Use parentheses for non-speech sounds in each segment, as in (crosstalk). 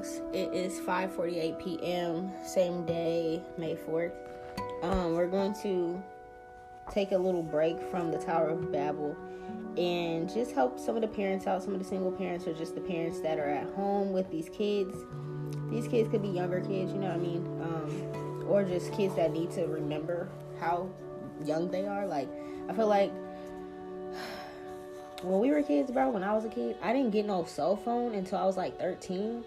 bugs. It is 5:48 p.m. Same day, May 4th. Um, we're going to take a little break from the Tower of Babel and just help some of the parents out, some of the single parents or just the parents that are at home with these kids. These kids could be younger kids, you know what I mean? Um, or just kids that need to remember how young they are. Like, I feel like (sighs) when we were kids, bro, when I was a kid, I didn't get no cell phone until I was like 13.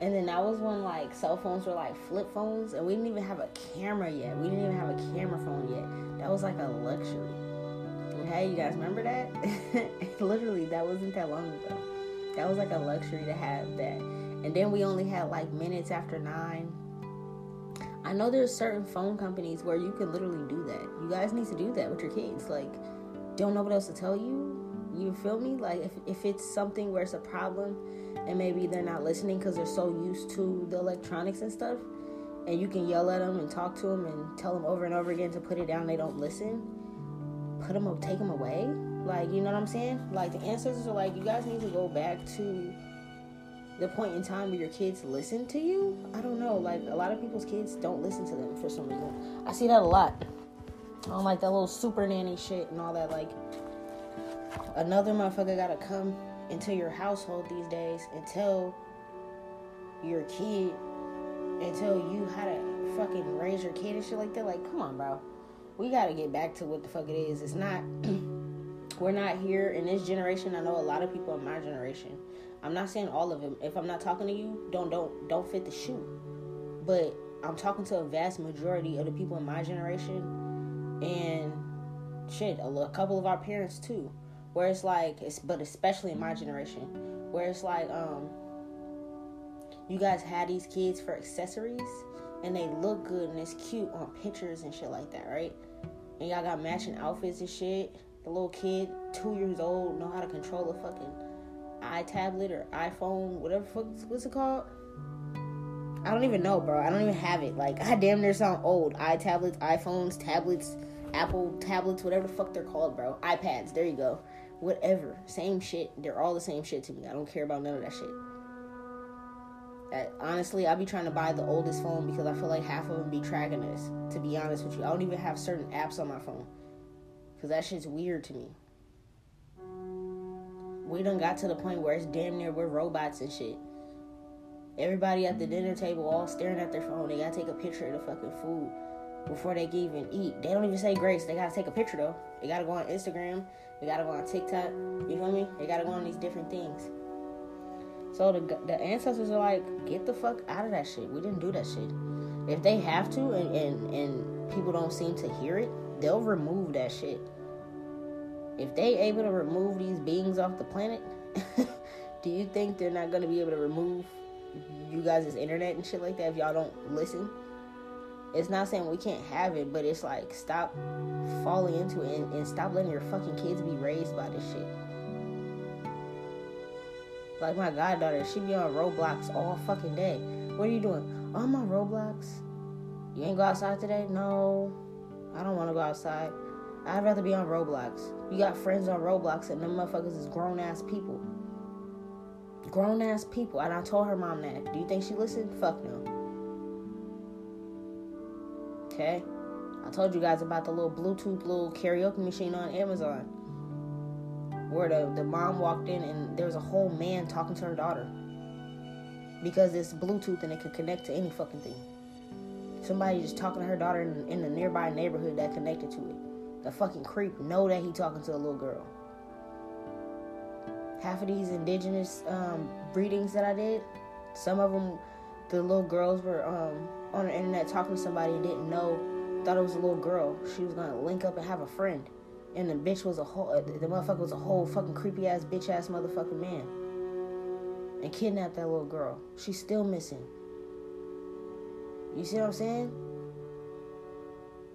And then that was when like cell phones were like flip phones, and we didn't even have a camera yet. We didn't even have a camera phone yet. That was like a luxury. Okay, you guys remember that? (laughs) Literally, that wasn't that long ago. That was like a luxury to have that. And then we only had like minutes after nine. I know there's certain phone companies where you can literally do that. You guys need to do that with your kids. Like, don't know what else to tell you you feel me? Like if, if it's something where it's a problem and maybe they're not listening because they're so used to the electronics and stuff, and you can yell at them and talk to them and tell them over and over again to put it down, they don't listen. Put them up, take them away. Like you know what I'm saying? Like the ancestors are like, you guys need to go back to the point in time where your kids listen to you. I don't know. Like a lot of people's kids don't listen to them for some reason. I see that a lot. I don't like that little super nanny shit and all that. Like another motherfucker gotta come into your household these days and tell your kid and tell you how to fucking raise your kid and shit like that. Like, come on, bro. We gotta get back to what the fuck it is. It's not. (clears throat) we're not here in this generation. I know a lot of people in my generation. I'm not saying all of them. If I'm not talking to you, don't don't don't fit the shoe. But I'm talking to a vast majority of the people in my generation, and shit, a, a couple of our parents too where it's like it's but especially in my generation where it's like um you guys had these kids for accessories and they look good and it's cute on pictures and shit like that right and y'all got matching outfits and shit the little kid two years old know how to control a fucking iTablet or iPhone whatever fuck what's it called I don't even know, bro. I don't even have it. Like, (laughs) I damn near sound old. iTablets, iPhones, tablets, Apple tablets, whatever the fuck they're called, bro. iPads, there you go whatever. Same shit. They're all the same shit to me. I don't care about none of that shit. honestly, I'll be trying to buy the oldest phone because I feel like half of them be tracking us. To be honest with you, I don't even have certain apps on my phone because that shit's weird to me. We done got to the point where it's damn near we're robots and shit. Everybody at the dinner table all staring at their phone. They gotta take a picture of the fucking food before they can even eat. They don't even say grace. They gotta take a picture though. They gotta go on Instagram. They gotta go on TikTok. You feel me? They gotta go on these different things. So the the ancestors are like, get the fuck out of that shit. We didn't do that shit. If they have to, and and, and people don't seem to hear it, they'll remove that shit. If they able to remove these beings off the planet, (laughs) do you think they're not gonna be able to remove you guys' internet and shit like that if y'all don't listen? It's not saying we can't have it, but it's like stop falling into it and, and stop letting your fucking kids be raised by this shit. Like my goddaughter, she be on Roblox all fucking day. What are you doing? Oh, I'm on Roblox. You ain't go outside today? No, I don't want to go outside. I'd rather be on Roblox. You got friends on Roblox, and them motherfuckers is grown ass people. Grown ass people. And I told her mom that. Do you think she listened? Fuck no. Okay? I told you guys about the little Bluetooth little karaoke machine on Amazon. Where the, the mom walked in and there was a whole man talking to her daughter. Because it's Bluetooth and it can connect to any fucking thing. Somebody just talking to her daughter in, in the nearby neighborhood that connected to it. The fucking creep know that he talking to a little girl. Half of these indigenous um, breedings that I did, some of them, the little girls were um, on the internet talking to somebody and didn't know, thought it was a little girl. She was gonna link up and have a friend, and the bitch was a whole, the motherfucker was a whole fucking creepy ass bitch ass motherfucking man, and kidnapped that little girl. She's still missing. You see what I'm saying?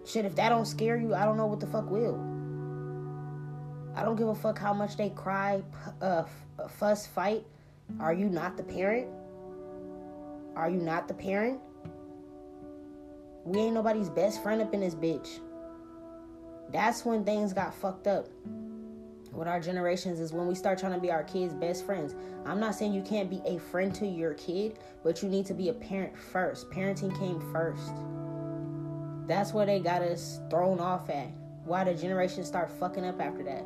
Shit, if that don't scare you, I don't know what the fuck will. I don't give a fuck how much they cry, uh, fuss, fight. Are you not the parent? Are you not the parent? We ain't nobody's best friend up in this bitch. That's when things got fucked up. with our generations is when we start trying to be our kids' best friends. I'm not saying you can't be a friend to your kid, but you need to be a parent first. Parenting came first. That's where they got us thrown off at. Why the generations start fucking up after that.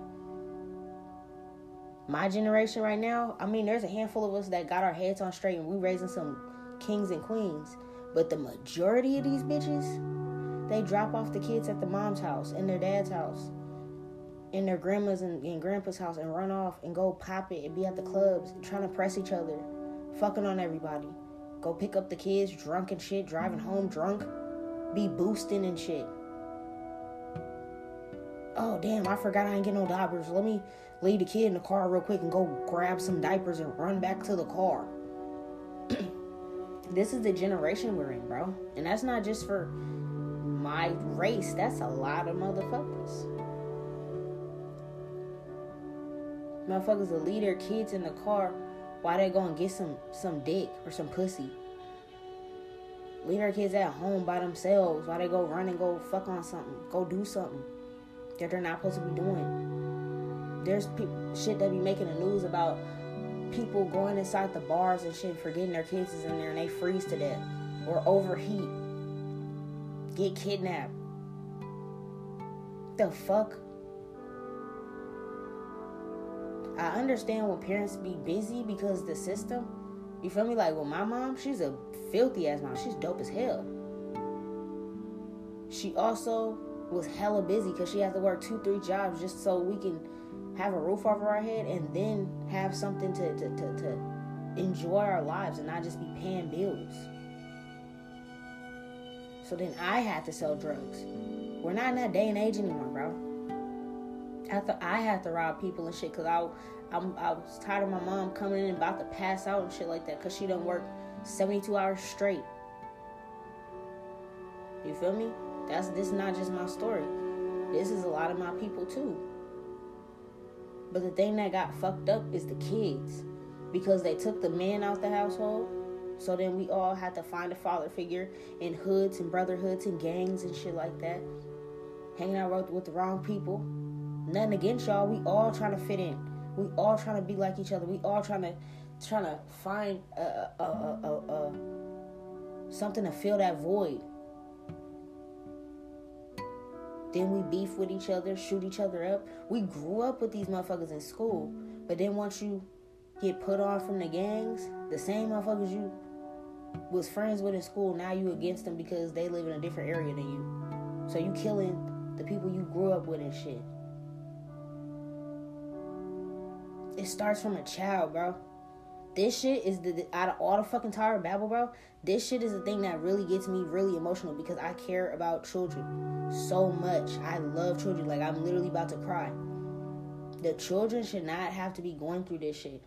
My generation right now, I mean, there's a handful of us that got our heads on straight and we raising some kings and queens. But the majority of these bitches, they drop off the kids at the mom's house in their dad's house in their grandma's and, and grandpa's house and run off and go pop it and be at the clubs trying to press each other, fucking on everybody. Go pick up the kids drunk and shit, driving home drunk, be boosting and shit. Oh damn, I forgot I ain't get no diapers. Let me leave the kid in the car real quick and go grab some diapers and run back to the car. This is the generation we're in, bro. And that's not just for my race, that's a lot of motherfuckers. Motherfuckers will leave their kids in the car while they go and get some some dick or some pussy. Leave their kids at home by themselves while they go run and go fuck on something, go do something that they're not supposed to be doing. There's people shit that be making the news about people going inside the bars and shit, forgetting their kids is in there and they freeze to death or overheat, get kidnapped. The fuck? I understand when parents be busy because the system. You feel me? Like with my mom, she's a filthy ass mom. She's dope as hell. She also was hella busy because she has to work two, three jobs just so we can have a roof over our head and then have something to, to, to, to enjoy our lives and not just be paying bills. So then I had to sell drugs. We're not in that day and age anymore, bro. After I had to rob people and shit because I, I was tired of my mom coming in and about to pass out and shit like that because she done work 72 hours straight. You feel me? That's this is not just my story. This is a lot of my people too. But the thing that got fucked up is the kids because they took the man out the household. So then we all had to find a father figure in hoods and brotherhoods and gangs and shit like that. Hanging out with the wrong people. Nothing against y'all. We all trying to fit in. We all trying to be like each other. We all trying to trying to find a, a, a, a something to fill that void. Then we beef with each other, shoot each other up. We grew up with these motherfuckers in school, but then once you get put on from the gangs, the same motherfuckers you was friends with in school, now you against them because they live in a different area than you. So you killing the people you grew up with and shit. It starts from a child, bro. This shit is the, out of all the fucking Tower Babel, bro. This shit is the thing that really gets me really emotional because I care about children so much. I love children. Like I'm literally about to cry. The children should not have to be going through this shit.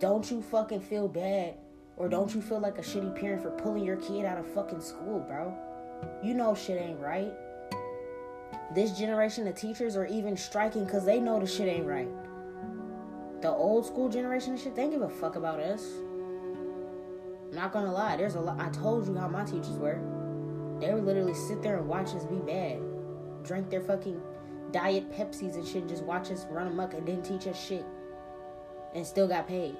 Don't you fucking feel bad or don't you feel like a shitty parent for pulling your kid out of fucking school, bro? You know shit ain't right this generation of teachers are even striking because they know the shit ain't right. The old school generation shit, they give a fuck about us. Not gonna lie, there's a lot. I told you how my teachers were. They would literally sit there and watch us be bad, drink their fucking diet Pepsis and shit, just watch us run amok and didn't teach us shit, and still got paid.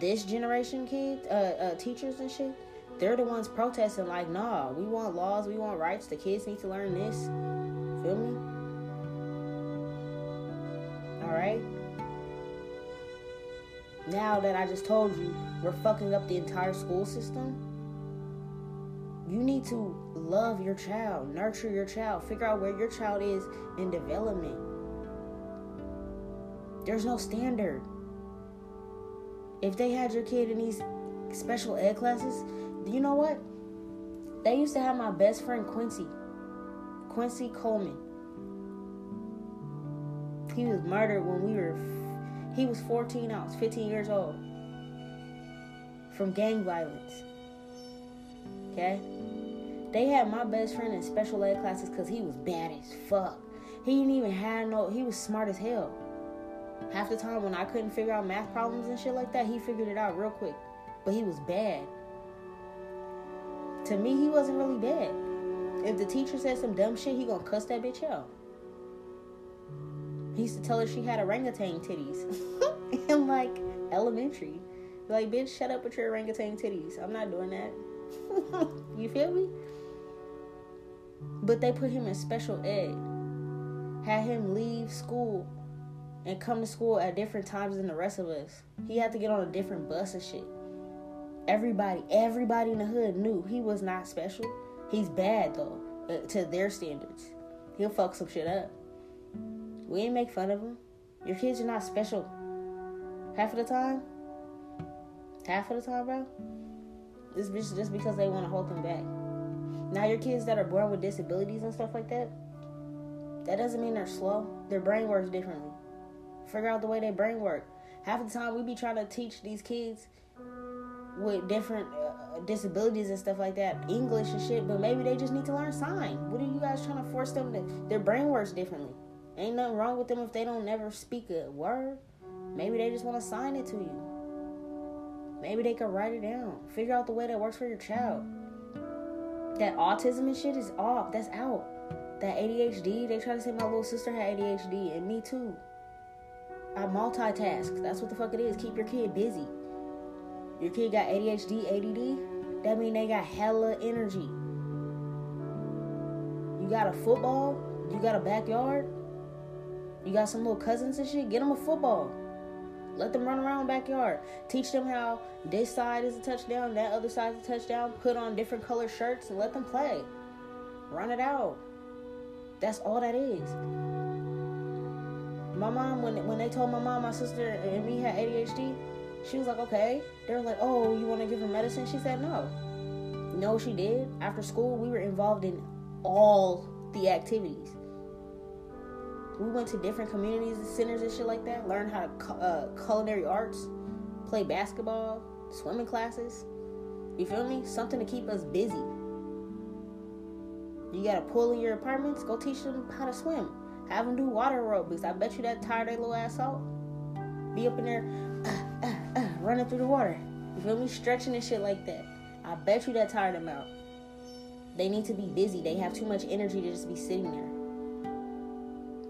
This generation kids, uh, uh, teachers and shit, they're the ones protesting like, nah, we want laws, we want rights. The kids need to learn this. Feel me? Alright? Now that I just told you we're fucking up the entire school system, you need to love your child, nurture your child, figure out where your child is in development. There's no standard. If they had your kid in these special ed classes, you know what? They used to have my best friend Quincy. Quincy Coleman. He was murdered when we were, he was 14, I was 15 years old. From gang violence. Okay? They had my best friend in special ed classes because he was bad as fuck. He didn't even have no, he was smart as hell. Half the time when I couldn't figure out math problems and shit like that, he figured it out real quick. But he was bad. To me, he wasn't really bad. If the teacher said some dumb shit, he gonna cuss that bitch out. He used to tell her she had orangutan titties (laughs) in like elementary. Like, bitch, shut up with your orangutan titties. I'm not doing that. (laughs) you feel me? But they put him in special ed. Had him leave school and come to school at different times than the rest of us. He had to get on a different bus and shit. Everybody, everybody in the hood knew he was not special. He's bad though, uh, to their standards. He'll fuck some shit up. We ain't make fun of him. Your kids are not special. Half of the time. Half of the time, bro. It's just because they want to hold them back. Now, your kids that are born with disabilities and stuff like that, that doesn't mean they're slow. Their brain works differently. Figure out the way their brain work. Half of the time, we be trying to teach these kids with different uh, disabilities and stuff like that, English and shit, but maybe they just need to learn sign. What are you guys trying to force them to? Their brain works differently. Ain't nothing wrong with them if they don't never speak a word. Maybe they just want to sign it to you. Maybe they could write it down. Figure out the way that works for your child. That autism and shit is off. That's out. That ADHD, they try to say my little sister had ADHD, and me too. I multitask. That's what the fuck it is. Keep your kid busy. Your kid got ADHD, ADD, that mean they got hella energy. You got a football, you got a backyard, you got some little cousins and shit, get them a football. Let them run around backyard. Teach them how this side is a touchdown, that other side is a touchdown. Put on different color shirts and let them play. Run it out. That's all that is. My mom, when when they told my mom, my sister, and me had ADHD, she was like, okay. They were like, oh, you want to give her medicine? She said no. No, she did. After school, we were involved in all the activities. We went to different communities and centers and shit like that. Learned how to uh, culinary arts, play basketball, swimming classes. You feel me? Something to keep us busy. You got a pool in your apartments? Go teach them how to swim. Have them do water aerobics. I bet you that tired their little ass out. Be up in there uh, uh, uh, running through the water. You feel me? Stretching and shit like that. I bet you that tired them out. They need to be busy. They have too much energy to just be sitting there.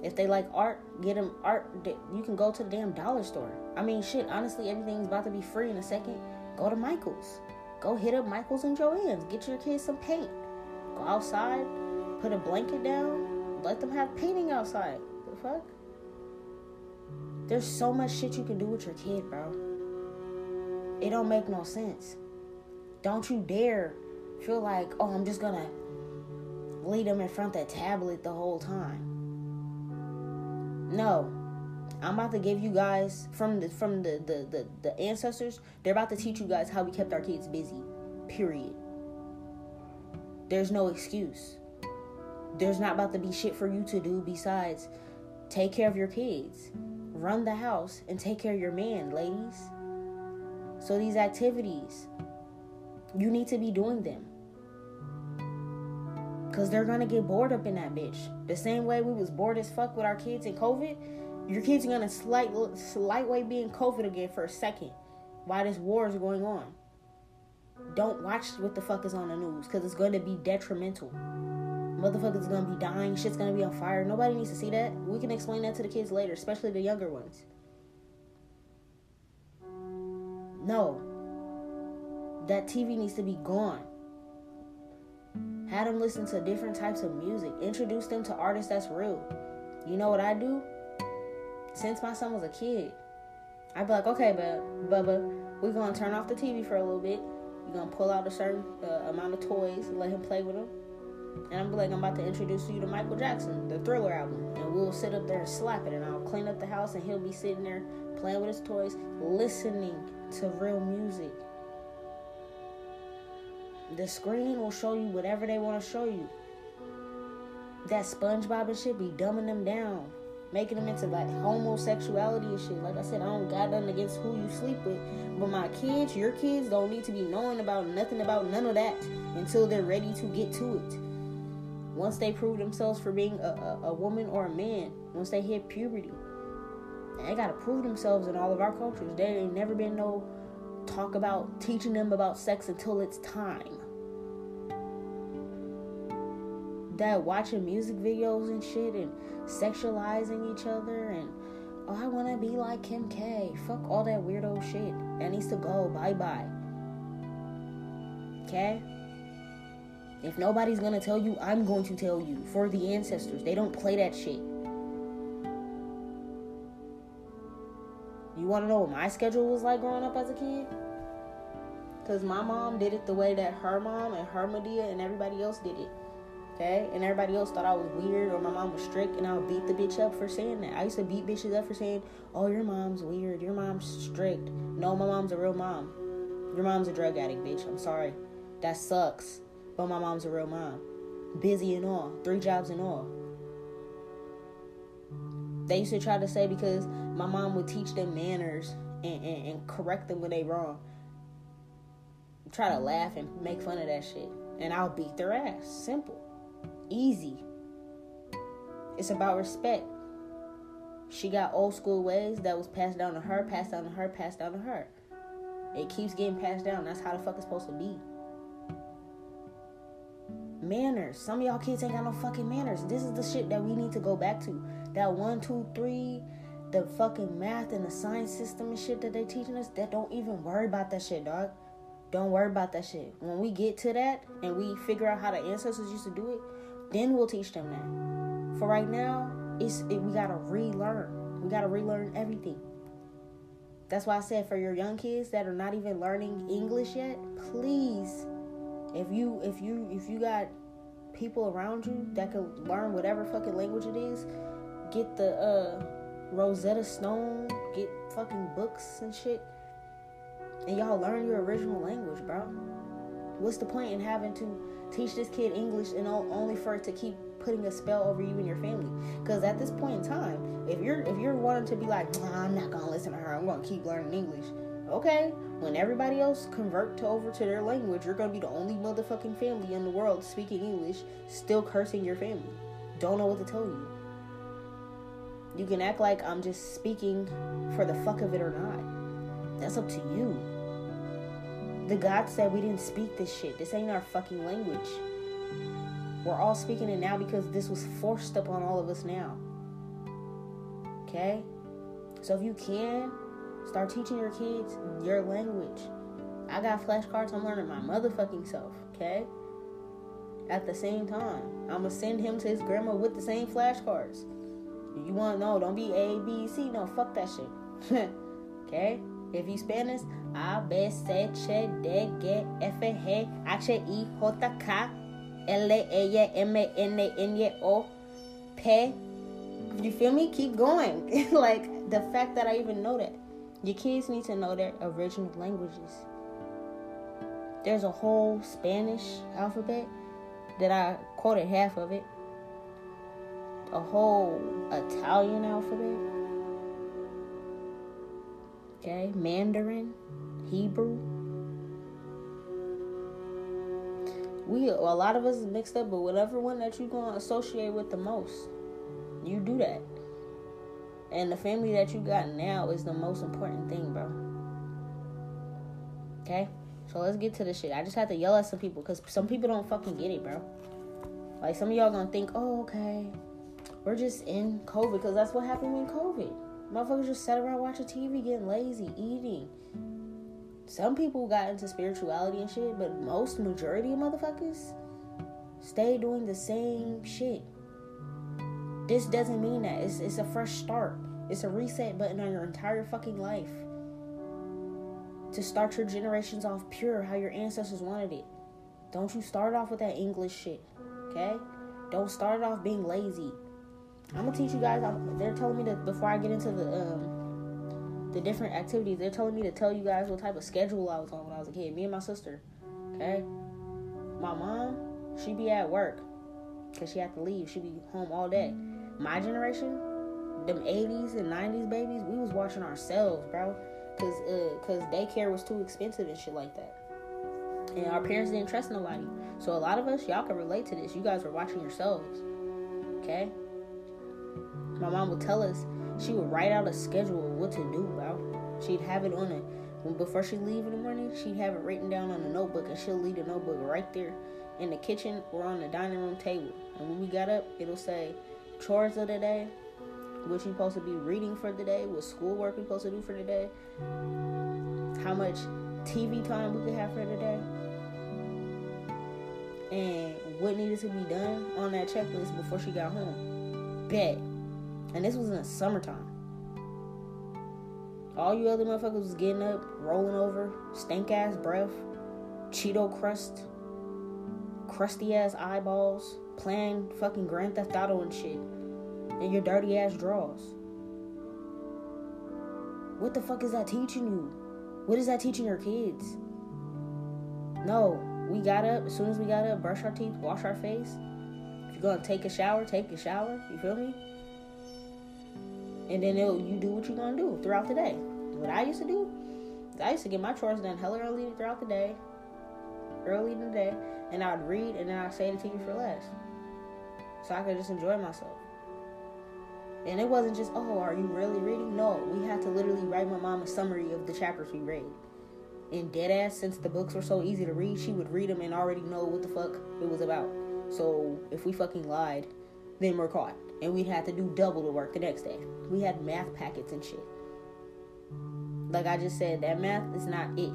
If they like art, get them art. You can go to the damn dollar store. I mean, shit, honestly, everything's about to be free in a second. Go to Michael's. Go hit up Michael's and Joann's. Get your kids some paint. Go outside, put a blanket down, let them have painting outside. The fuck? There's so much shit you can do with your kid, bro. It don't make no sense. Don't you dare feel like, oh, I'm just gonna lead them in front of that tablet the whole time. No. I'm about to give you guys from the from the, the, the, the ancestors, they're about to teach you guys how we kept our kids busy. Period. There's no excuse. There's not about to be shit for you to do besides take care of your kids run the house and take care of your man, ladies. So these activities, you need to be doing them. Cause they're gonna get bored up in that bitch. The same way we was bored as fuck with our kids in COVID, your kids are gonna slight slight way be in COVID again for a second while this war is going on. Don't watch what the fuck is on the news because it's gonna be detrimental. Motherfuckers gonna be dying. Shit's gonna be on fire. Nobody needs to see that. We can explain that to the kids later, especially the younger ones. No. That TV needs to be gone. Have them listen to different types of music. Introduce them to artists that's real. You know what I do? Since my son was a kid, I'd be like, okay, but Bubba, we're gonna turn off the TV for a little bit. You're gonna pull out a certain uh, amount of toys and let him play with them and I'm like, I'm about to introduce you to Michael Jackson, the Thriller album, and we'll sit up there and slap it, and I'll clean up the house, and he'll be sitting there playing with his toys, listening to real music. The screen will show you whatever they want to show you. That SpongeBob and shit be dumbing them down, making them into like homosexuality and shit. Like I said, I don't got nothing against who you sleep with, but my kids, your kids, don't need to be knowing about nothing about none of that until they're ready to get to it once they prove themselves for being a, a, a woman or a man, once they hit puberty, they gotta prove themselves in all of our cultures. There ain't never been no talk about teaching them about sex until it's time. that watching music videos and shit and sexualizing each other and oh I wanna be like Kim K. Fuck all that weirdo shit. That needs to go. Bye bye. Okay? If nobody's gonna tell you, I'm going to tell you. For the ancestors. They don't play that shit. You wanna know what my schedule was like growing up as a kid? Cause my mom did it the way that her mom and her Madea and everybody else did it. Okay? And everybody else thought I was weird or my mom was strict and I would beat the bitch up for saying that. I used to beat bitches up for saying, Oh, your mom's weird, your mom's strict. No, my mom's a real mom. Your mom's a drug addict, bitch. I'm sorry. That sucks. But my mom's a real mom. Busy and all. Three jobs and all. They used to try to say because my mom would teach them manners and, and, and correct them when they wrong. Try to laugh and make fun of that shit. And I'll beat their ass. Simple. Easy. It's about respect. She got old school ways that was passed down to her, passed down to her, passed down to her. It keeps getting passed down. That's how the fuck it's supposed to be. Manners. Some of y'all kids ain't got no fucking manners. This is the shit that we need to go back to. That one, two, three, the fucking math and the science system and shit that they teaching us. That don't even worry about that shit, dog. Don't worry about that shit. When we get to that and we figure out how the ancestors used to do it, then we'll teach them that. For right now, it's it, we gotta relearn. We gotta relearn everything. That's why I said for your young kids that are not even learning English yet, please, if you if you if you got people around you that can learn whatever fucking language it is, get the uh Rosetta Stone, get fucking books and shit. And y'all learn your original language, bro. What's the point in having to teach this kid English and only for it to keep putting a spell over you and your family? Because at this point in time, if you're if you're wanting to be like, nah, I'm not gonna listen to her, I'm gonna keep learning English. Okay, when everybody else convert to over to their language, you're gonna be the only motherfucking family in the world speaking English, still cursing your family. Don't know what to tell you. You can act like I'm just speaking for the fuck of it or not. That's up to you. The God said we didn't speak this shit. This ain't our fucking language. We're all speaking it now because this was forced upon all of us now. Okay? So if you can, start teaching your kids your language. I got flashcards, I'm learning my motherfucking self, okay? At the same time, I'm gonna send him to his grandma with the same flashcards. You wanna know, don't be A, B, C, no, fuck that shit. (laughs) okay? If you Spanish, A, B, C, C, D, G, F, G, H, I, J, K, L, A, M, N, N, O, P. You feel me? Keep going. (laughs) like the fact that I even know that. Your kids need to know their original languages. There's a whole Spanish alphabet that I quoted half of it. A whole Italian alphabet. Okay, Mandarin, Hebrew. We a lot of us is mixed up, but whatever one that you're gonna associate with the most, you do that. And the family that you got now is the most important thing, bro. Okay? So let's get to the shit. I just had to yell at some people because some people don't fucking get it, bro. Like some of y'all gonna think, oh, okay, we're just in COVID because that's what happened in COVID. Motherfuckers just sat around watching TV, getting lazy, eating. Some people got into spirituality and shit, but most majority of motherfuckers stay doing the same shit. This doesn't mean that. It's, it's a fresh start. It's a reset button on your entire fucking life. To start your generations off pure how your ancestors wanted it. Don't you start off with that English shit. Okay? Don't start off being lazy. I'm gonna teach you guys. I'm, they're telling me that before I get into the um, the different activities, they're telling me to tell you guys what type of schedule I was on when I was a kid. Me and my sister. Okay. My mom, she be at work because she had to leave. She be home all day my generation, them 80s and 90s babies, we was watching ourselves, bro. Cause, uh, cause daycare was too expensive and shit like that. And our parents didn't trust nobody. So a lot of us, y'all can relate to this. You guys were watching yourselves. Okay? My mom would tell us, she would write out a schedule of what to do, bro. She'd have it on a, before she leave in the morning, she'd have it written down on a notebook and she'll leave the notebook right there in the kitchen or on the dining room table. And when we got up, it'll say chores of the day, what you supposed to be reading for the day, what schoolwork we supposed to do for the day, how much TV time we could have for the day, and what needed to be done on that checklist before she got home. Bet. And this was in the summertime. All you other motherfuckers was getting up, rolling over, stank ass breath, Cheeto crust, crusty ass eyeballs, playing fucking Grand Theft Auto and shit, and your dirty ass drawers. What the fuck is that teaching you? What is that teaching your kids? No, we got up. As soon as we got up, brush our teeth, wash our face. Gonna take a shower, take a shower. You feel me? And then you do what you're gonna do throughout the day. What I used to do, I used to get my chores done hella early throughout the day, early in the day, and I'd read and then I'd stay the TV for less, so I could just enjoy myself. And it wasn't just, oh, are you really reading? No, we had to literally write my mom a summary of the chapters we read. And dead ass, since the books were so easy to read, she would read them and already know what the fuck it was about. So if we fucking lied, then we're caught. And we had to do double the work the next day. We had math packets and shit. Like I just said, that math is not it.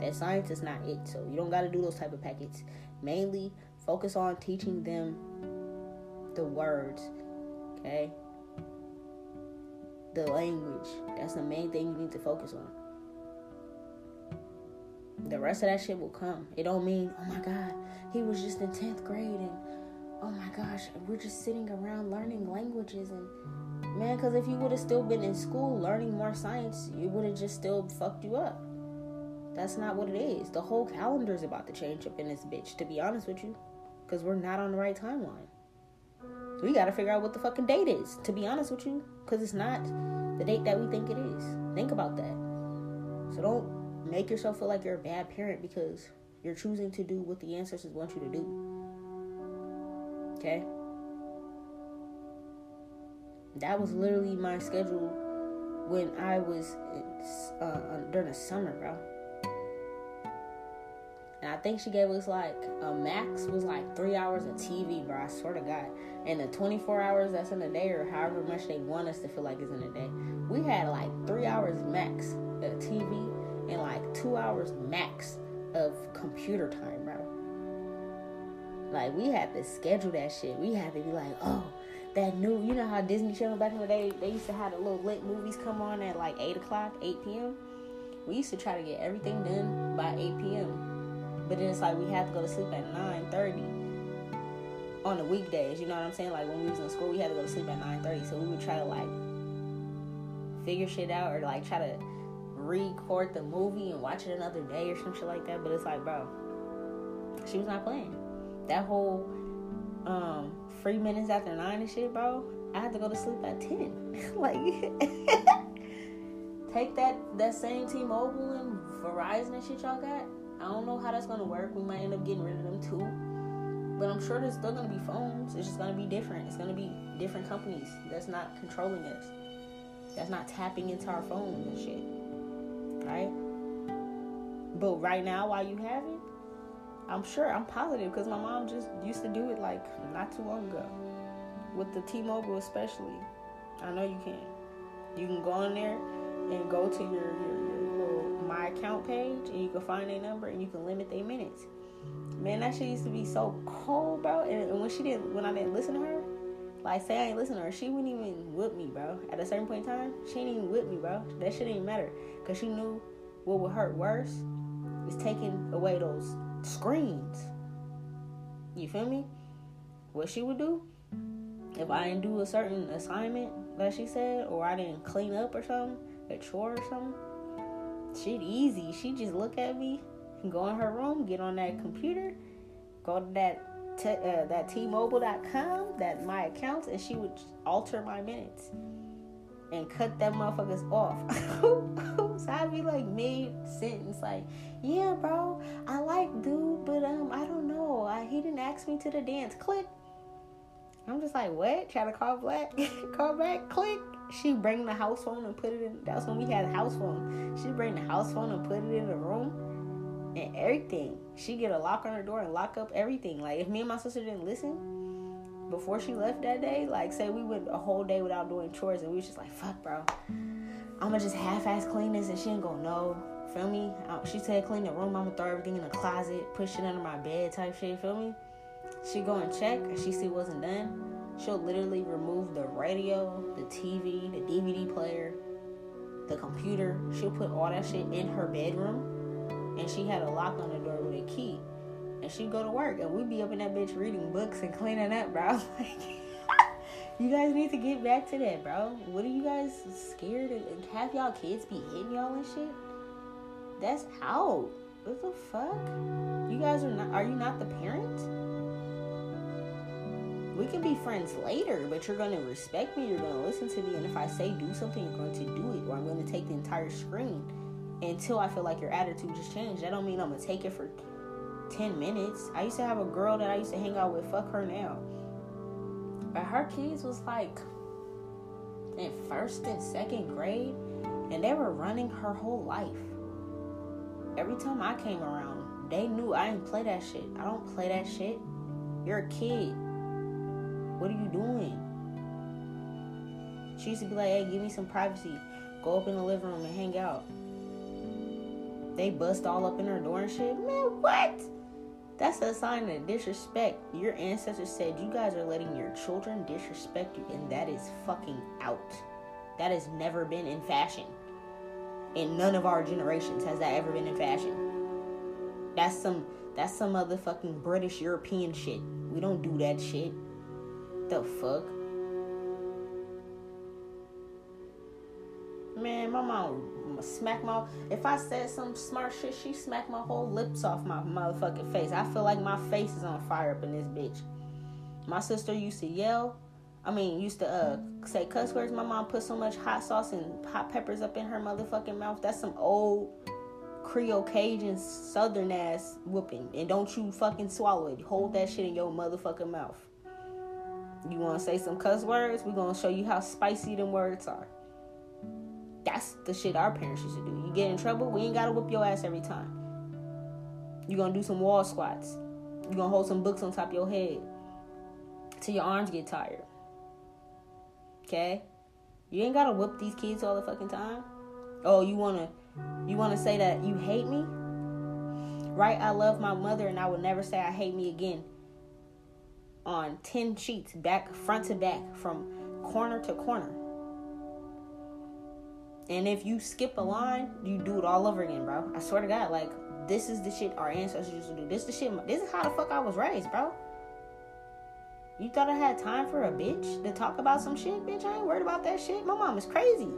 That science is not it. So you don't gotta do those type of packets. Mainly focus on teaching them the words. Okay? The language. That's the main thing you need to focus on. The rest of that shit will come. It don't mean, oh my god, he was just in 10th grade and oh my gosh, we're just sitting around learning languages and man, because if you would have still been in school learning more science, you would have just still fucked you up. That's not what it is. The whole calendar is about to change up in this bitch, to be honest with you, because we're not on the right timeline. We got to figure out what the fucking date is, to be honest with you, because it's not the date that we think it is. Think about that. So don't make yourself feel like you're a bad parent because you're choosing to do what the ancestors want you to do. Okay? That was literally my schedule when I was uh, uh, during the summer, bro. And I think she gave us like a max was like three hours of TV, bro. I swear to God. And the 24 hours that's in a day, or however much they want us to feel like is in a day, we had like three hours max of TV and like two hours max of computer time, bro. Like we had to schedule that shit. We had to be like, oh, that new, you know how Disney Channel back in the day, they used to have the little lit movies come on at like 8 o'clock, 8 p.m. We used to try to get everything done by 8 p.m. But then it's like we had to go to sleep at 9.30 on the weekdays, you know what I'm saying? Like when we was in school, we had to go to sleep at 9.30. So we would try to like figure shit out or like try to record the movie and watch it another day or some shit like that. But it's like, bro, she was not playing. That whole um three minutes after nine and shit, bro, I had to go to sleep at ten. (laughs) like, (laughs) take that that same T-Mobile and Verizon and shit y'all got. I don't know how that's gonna work. We might end up getting rid of them too. But I'm sure there's still gonna be phones. It's just gonna be different. It's gonna be different companies that's not controlling us. That's not tapping into our phones and shit. Right? But right now, while you have it, I'm sure, I'm positive because my mom just used to do it like not too long ago. With the T Mobile, especially. I know you can. You can go on there and go to your, your, your little My Account page and you can find their number and you can limit their minutes. Man, that shit used to be so cold, bro. And when she didn't, when I didn't listen to her, like say I ain't listen to her, she wouldn't even whip me, bro. At a certain point in time, she didn't even whip me, bro. That shit didn't matter because she knew what would hurt worse is taking away those screens. You feel me? What she would do if I didn't do a certain assignment that she said, or I didn't clean up or something, a chore or something. Shit easy. She just look at me, go in her room, get on that computer, go to that uh, that T-Mobile.com, that my accounts, and she would alter my minutes and cut them motherfuckers off. (laughs) so I'd be like mid sentence, like, yeah, bro, I like dude, but um, I don't know. I, he didn't ask me to the dance. Click. I'm just like, what? Try to call back, (laughs) call back, click. She bring the house phone and put it in. That's when we had a house phone. She bring the house phone and put it in the room. and everything. She get a lock on her door and lock up everything. Like if me and my sister didn't listen before she left that day, like say we went a whole day without doing chores and we was just like, fuck, bro. I'ma just half-ass clean this and she ain't gonna know. Feel me? She said clean the room. I'ma throw everything in the closet, push it under my bed, type shit. Feel me? She go and check and she see wasn't done. She'll literally remove the radio, the TV, the DVD player, the computer. She'll put all that shit in her bedroom, and she had a lock on the door with a key. And she'd go to work, and we'd be up in that bitch reading books and cleaning up, bro. (laughs) Like, you guys need to get back to that, bro. What are you guys scared of? Have y'all kids be hitting y'all and shit? That's out. What the fuck? You guys are not. Are you not the parent? we can be friends later, but you're to respect me, you're to listen to me, and if I say do something, you're going to do it, or I'm to take the entire screen until I feel like your attitude just changed. That don't mean I'm to take it for 10 minutes. I used to have a girl that I used to hang out with, fuck her now. But her kids was like in first and second grade, and they were running her whole life. Every time I came around, they knew I didn't play that shit. I don't play that shit. You're a kid what are you doing? She used to be like, hey, give me some privacy. Go up in the living room and hang out. They bust all up in her door and shit. Man, what? That's a sign of disrespect. Your ancestors said you guys are letting your children disrespect you, and that is fucking out. That has never been in fashion. In none of our generations has that ever been in fashion. That's some that's some motherfucking British European shit. We don't do that shit. The fuck? Man, my mom smack my. If I said some smart shit, she smacked my whole lips off my motherfucking face. I feel like my face is on fire up in this bitch. My sister used to yell. I mean, used to uh, say cuss words. My mom put so much hot sauce and hot peppers up in her motherfucking mouth. That's some old Creole Cajun Southern ass whooping. And don't you fucking swallow it. Hold that shit in your motherfucking mouth. You want to say some cuss words? We're going to show you how spicy them words are. That's the shit our parents used to do. You get in trouble, we ain't got to whip your ass every time. You're to do some wall squats. You're to hold some books on top of your head till your arms get tired. Okay? You ain't got to whip these kids all the fucking time. Oh, you want to you want to say that you hate me? Right? I love my mother and I would never say I hate me again on 10 sheets, back, front to back, from corner to corner. And if you skip a line, you do it all over again, bro. I swear to God, like, this is the shit our ancestors used to do. This is the shit, this is how the fuck I was raised, bro. You thought I had time for a bitch to talk about some shit? Bitch, I ain't worried about that shit. My mom is crazy.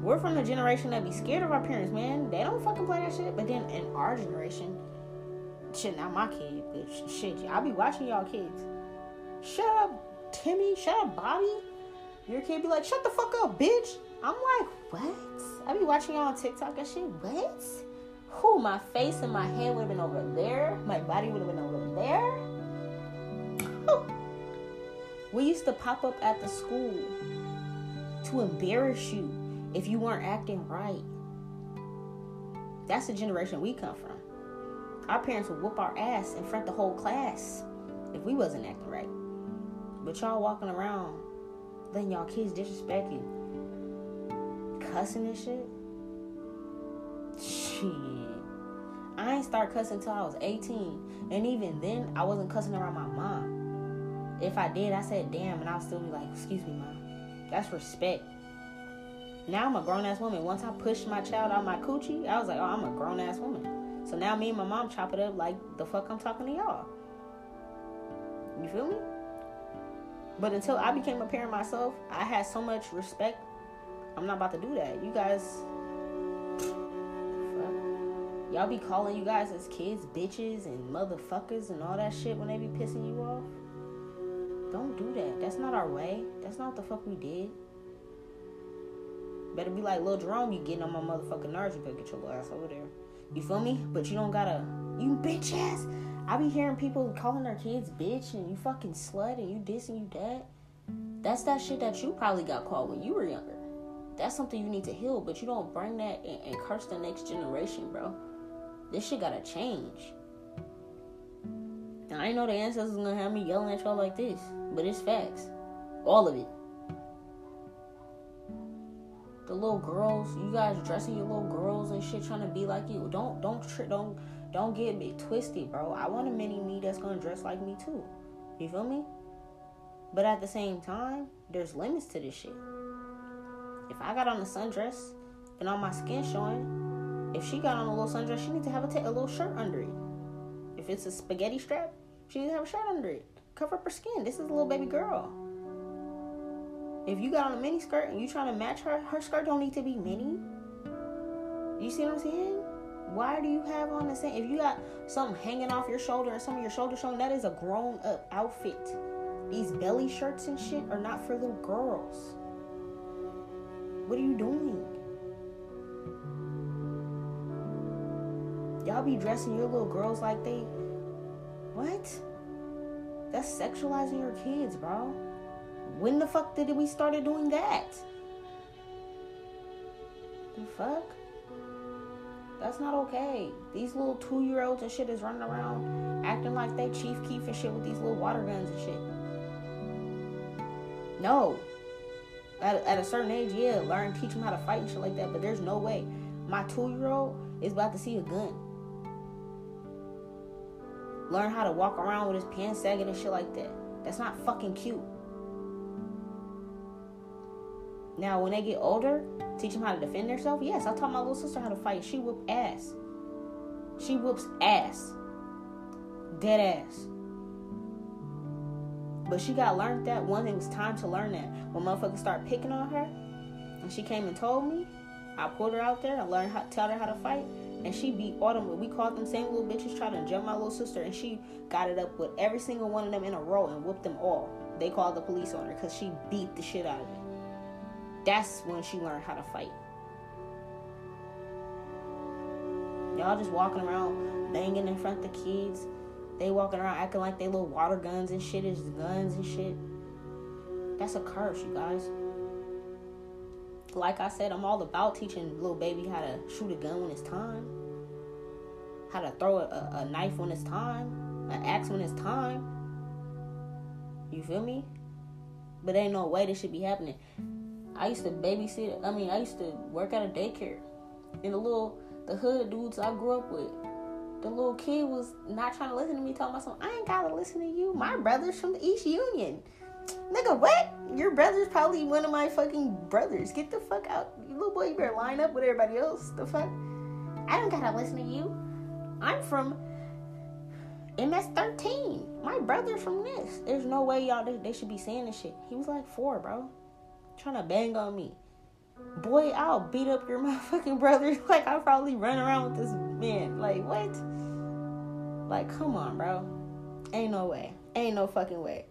We're from the generation that be scared of our parents, man. They don't fucking play that shit. But then in our generation, shit, not my kid, shit, I be watching y'all kids. Shut up, Timmy. Shut up, Bobby. Your kid be like, shut the fuck up, bitch. I'm like, what? I be watching y'all on TikTok and shit. What? Who? My face and my head would have been over there. My body would have been over there. We used to pop up at the school to embarrass you if you weren't acting right. That's the generation we come from. Our parents would whoop our ass in front of the whole class if we wasn't acting right. But y'all walking around letting y'all kids disrespect you, cussing and shit. Shit. I ain't start cussing until I was 18. And even then, I wasn't cussing around my mom. If I did, I said damn, and I'll still be like, excuse me, mom. That's respect. Now I'm a grown ass woman. Once I pushed my child out my coochie, I was like, oh, I'm a grown ass woman. So now me and my mom chop it up like the fuck I'm talking to y'all. You feel me? But until I became a parent myself, I had so much respect. I'm not about to do that. You guys, fuck. y'all be calling you guys as kids bitches and motherfuckers and all that shit when they be pissing you off. Don't do that. That's not our way. That's not the fuck we did. Better be like little Jerome, you getting on my motherfucking nerves. You better get your ass over there. You feel me? But you don't gotta, you bitch ass. I be hearing people calling their kids bitch and you fucking slut and you this and you that. That's that shit that you probably got called when you were younger. That's something you need to heal, but you don't bring that and, and curse the next generation, bro. This shit gotta change. I know the ancestors gonna have me yelling at y'all like this, but it's facts. All of it. The little girls, you guys dressing your little girls and shit, trying to be like you. Don't, don't, don't, don't get me twisted, bro. I want a mini me that's gonna dress like me too. You feel me? But at the same time, there's limits to this shit. If I got on a sundress and all my skin showing, if she got on a little sundress, she needs to have a, t- a little shirt under it. If it's a spaghetti strap, she needs to have a shirt under it. Cover up her skin. This is a little baby girl. If you got on a mini skirt and you trying to match her, her skirt don't need to be mini. You see what I'm saying? Why do you have on the same? If you got something hanging off your shoulder and some of your shoulder showing, that is a grown up outfit. These belly shirts and shit are not for little girls. What are you doing? Y'all be dressing your little girls like they. What? That's sexualizing your kids, bro. When the fuck did we started doing that? The fuck? That's not okay. These little two year olds and shit is running around acting like they Chief Keef and shit with these little water guns and shit. No. At, at a certain age, yeah, learn, teach them how to fight and shit like that, but there's no way. My two year old is about to see a gun. Learn how to walk around with his pants sagging and shit like that. That's not fucking cute. Now, when they get older, teach them how to defend themselves. Yes, I taught my little sister how to fight. She whoop ass. She whoops ass. Dead ass. But she got learned that one. It was time to learn that. When motherfuckers start picking on her, and she came and told me, I pulled her out there. I learned how to tell her how to fight, and she beat all them. We called them same little bitches trying to jump my little sister, and she got it up with every single one of them in a row and whooped them all. They called the police on her because she beat the shit out of them. That's when she learned how to fight. Y'all just walking around banging in front of the kids. They walking around acting like they little water guns and shit is guns and shit. That's a curse, you guys. Like I said, I'm all about teaching little baby how to shoot a gun when it's time, how to throw a, a knife when it's time, an axe when it's time. You feel me? But ain't no way this should be happening. I used to babysit. I mean, I used to work at a daycare, and the little the hood dudes I grew up with, the little kid was not trying to listen to me talking about something. I ain't gotta listen to you. My brother's from the East Union. Nigga, what? Your brother's probably one of my fucking brothers. Get the fuck out. You little boy, you better line up with everybody else. The fuck? I don't gotta listen to you. I'm from MS 13. My brother's from this. There's no way y'all they, should be saying this shit. He was like four, bro. Trying to bang on me. Boy, I'll beat up your (laughs) motherfucking brother. (laughs) like I'll probably run around with this man. Like what? Like, come on, bro. Ain't no way. Ain't no fucking way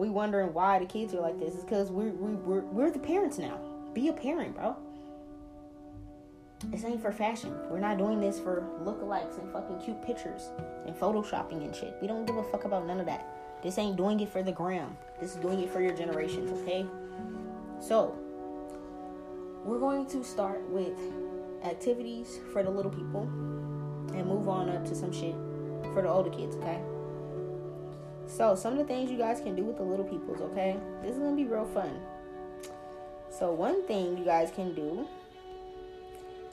we wondering why the kids are like this is because we're, we, we're, we're the parents now. Be a parent, bro. This ain't for fashion. We're not doing this for lookalikes and fucking cute pictures and photoshopping and shit. We don't give a fuck about none of that. This ain't doing it for the gram. This is doing it for your generations, okay? So, we're going to start with activities for the little people and move on up to some shit for the older kids, okay? So, some of the things you guys can do with the little peoples, okay? This is gonna be real fun. So, one thing you guys can do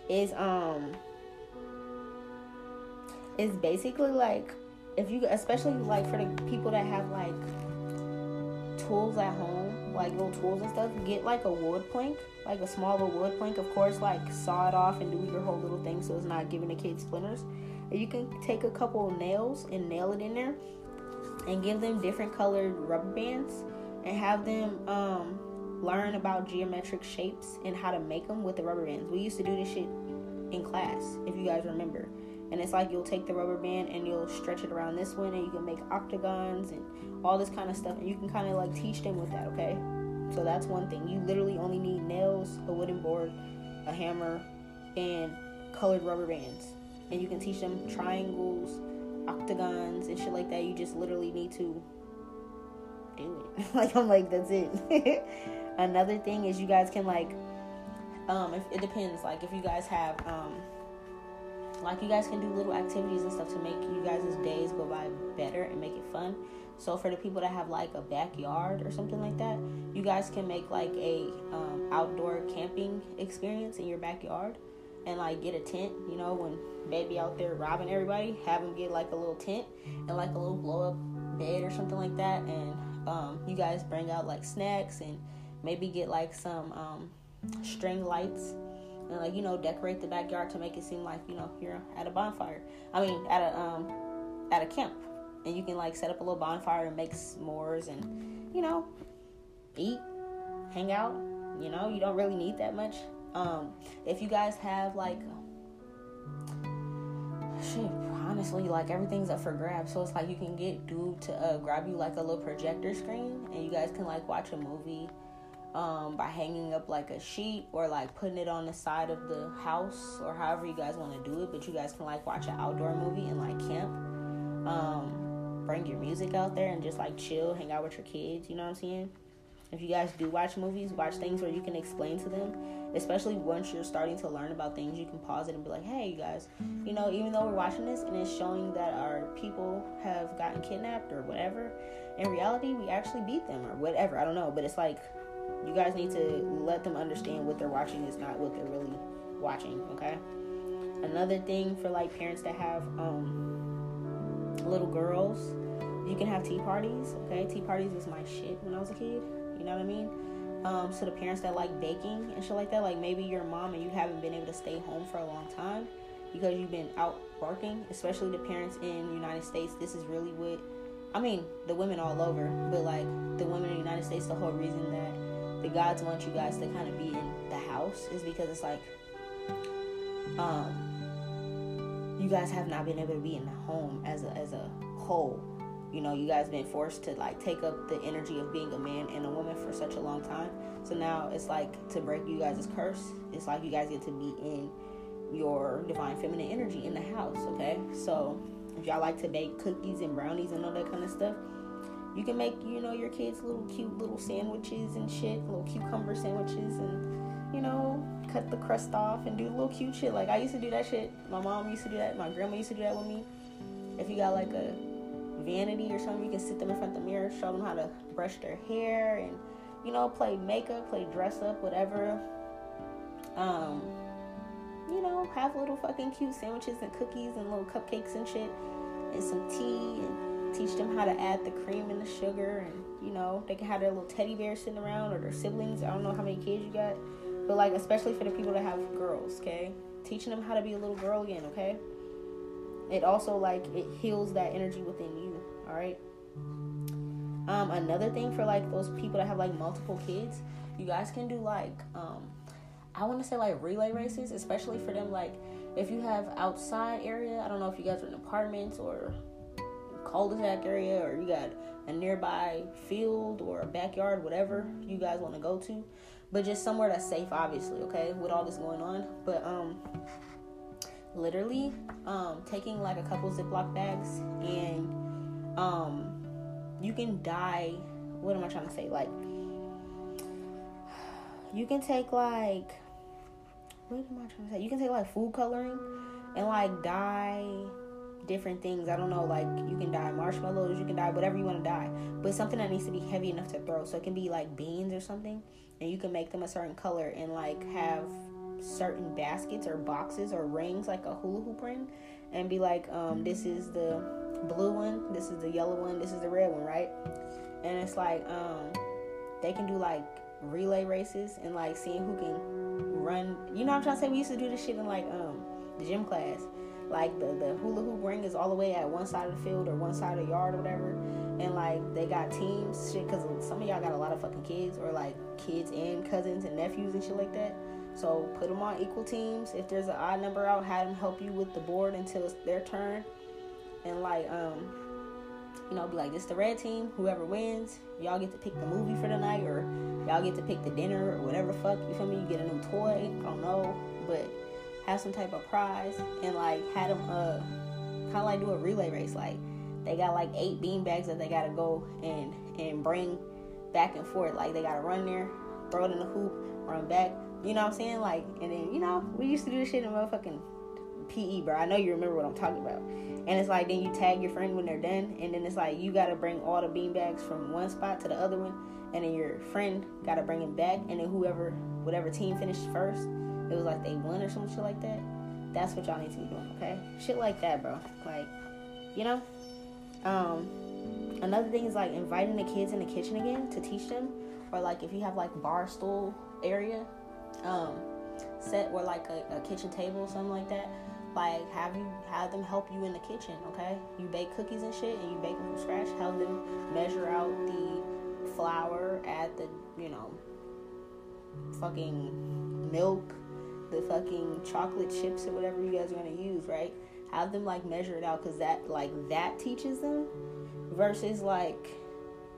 is um is basically like if you especially like for the people that have like tools at home, like little tools and stuff, get like a wood plank, like a small little wood plank. Of course, like saw it off and do your whole little thing so it's not giving the kids splinters. And you can take a couple of nails and nail it in there and give them different colored rubber bands and have them um, learn about geometric shapes and how to make them with the rubber bands. We used to do this shit in class, if you guys remember. And it's like you'll take the rubber band and you'll stretch it around this one, and you can make octagons and all this kind of stuff. And you can kind of like teach them with that, okay? So that's one thing. You literally only need nails, a wooden board, a hammer, and colored rubber bands. And you can teach them triangles, octagons and shit like that. You just literally need to do it. (laughs) like I'm like that's it. (laughs) Another thing is you guys can like Um, if, it depends. Like if you guys have um, like you guys can do little activities and stuff to make you guys' days go by better and make it fun. So for the people that have like a backyard or something like that, you guys can make like a um, outdoor camping experience in your backyard, and like get a tent. You know, when baby out there robbing everybody, have them get like a little tent and like a little blow up bed or something like that, and um, you guys bring out like snacks and maybe get like some um, string lights and like you know decorate the backyard to make it seem like you know you're at a bonfire. I mean at a um at a camp. And you can like set up a little bonfire and make s'mores and you know eat hang out. You know you don't really need that much. Um if you guys have like shit honestly like everything's up for grabs. So it's like you can get dude to uh, grab you like a little projector screen. And you guys can like watch a movie um, by hanging up like a sheet or like putting it on the side of the house or however you guys want to do it but you guys can like watch an outdoor movie and like camp um, bring your music out there and just like chill, hang out with your kids, you know what I'm saying? If you guys do watch movies, watch things where you can explain to them, especially once you're starting to learn about things, you can pause it and be like, hey, you guys, you know, even though we're watching this and it's showing that our people have gotten kidnapped or whatever, in reality, we actually beat them or whatever. I don't know. But it's like, you guys need to let them understand what they're watching is not what they're really watching, okay? Another thing for like parents that have, um, little girls, you can have tea parties. Okay, tea parties was my shit when I was a kid. You know what I mean? Um, so the parents that like baking and shit like that, like maybe your mom and you haven't been able to stay home for a long time because you've been out working. Especially the parents in the United States, this is really what I mean. The women all over, but like the women in the United States, the whole reason that the gods want you guys to kind of be in the house is because it's like, um, you guys have not been able to be in the home as a as a whole. You know, you guys been forced to like take up the energy of being a man and a woman for such a long time. So now it's like to break you guys' curse. It's like you guys get to be in your divine feminine energy in the house. Okay, so if y'all like to bake cookies and brownies and all that kind of stuff, you can make you know your kids little cute little sandwiches and shit, little cucumber sandwiches and you know, cut the crust off and do little cute shit. Like I used to do that shit. My mom used to do that. My grandma used to do that with me. If you got like a vanity or something, you can sit them in front of the mirror, show them how to brush their hair and you know, play makeup, play dress up, whatever. Um, you know, have little fucking cute sandwiches and cookies and little cupcakes and shit and some tea and teach them how to add the cream and the sugar and you know, they can have their little teddy bear sitting around or their siblings. I don't know how many kids you got but like, especially for the people that have girls, okay? Teaching them how to be a little girl again, okay? It also like it heals that energy within you, all right? Um, another thing for like those people that have like multiple kids, you guys can do like um, I want to say like relay races, especially for them. Like if you have outside area, I don't know if you guys are in apartments or cul-de-sac area, or you got a nearby field or a backyard, whatever you guys want to go to. But just somewhere that's safe obviously okay with all this going on. But um literally um taking like a couple ziploc bags and um you can dye what am i trying to say like you can take like what am i trying to say? You can take like food coloring and like dye different things. I don't know, like you can dye marshmallows, you can dye whatever you want to dye, but something that needs to be heavy enough to throw. So it can be like beans or something, and you can make them a certain color and like have certain baskets or boxes or rings like a hula hoop ring and be like um this is the blue one this is the yellow one this is the red one right? And it's like um they can do like relay races and like seeing who can run. You know what i'm trying to say? We used to do this shit in like um the gym class like the the hula hoop ring is all the way at one side of the field or one side of the yard or whatever. And like they got teams shit because some of y'all got a lot of fucking kids or like kids and cousins and nephews and shit like that. So put them on equal teams. If there's an odd number out have them help you with the board until it's their turn. And like um you know be like this the red team. Whoever wins y'all get to pick the movie for the night or y'all get to pick the dinner or whatever fuck. You feel me? You get a new toy. I don't know. But have some type of prize and like had them uh kind of like do a relay race like they got like eight bean bags that they gotta go and and bring back and forth like they gotta run there throw it in the hoop run back You know what I'm saying? Like, and then you know we used to do this shit in motherfucking PE, bro. I know you remember what I'm talking about. And it's like then you tag your friend when they're done, and then it's like you gotta bring all the bean bags from one spot to the other one, and then your friend gotta bring them back, and then whoever, whatever team finished first, it was like they won or some shit like that. That's what y'all need to be doing, okay? Shit like that, bro. Like, you know. Um, another thing is like inviting the kids in the kitchen again to teach them, or like if you have like bar stool area, um, set or like a, a kitchen table or something like that like have you have them help you in the kitchen okay you bake cookies and shit and you bake them from scratch have them measure out the flour add the you know fucking milk the fucking chocolate chips or whatever you guys are to use right have them like measure it out because that like that teaches them versus like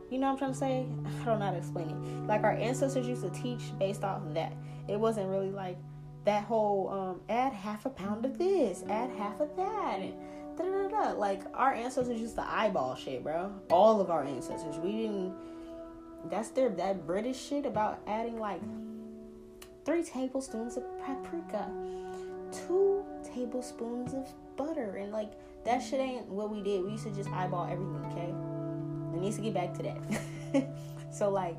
you know what i'm trying to say (laughs) i don't know how to explain it like our ancestors used to teach based off of that it wasn't really like that whole um, add half a pound of this, add half of that, and da da da. Like our ancestors used to eyeball shit, bro. All of our ancestors. We didn't. That's their that British shit about adding like three tablespoons of paprika, two tablespoons of butter, and like that shit ain't what we did. We used to just eyeball everything. Okay, it needs to get back to that. (laughs) so like,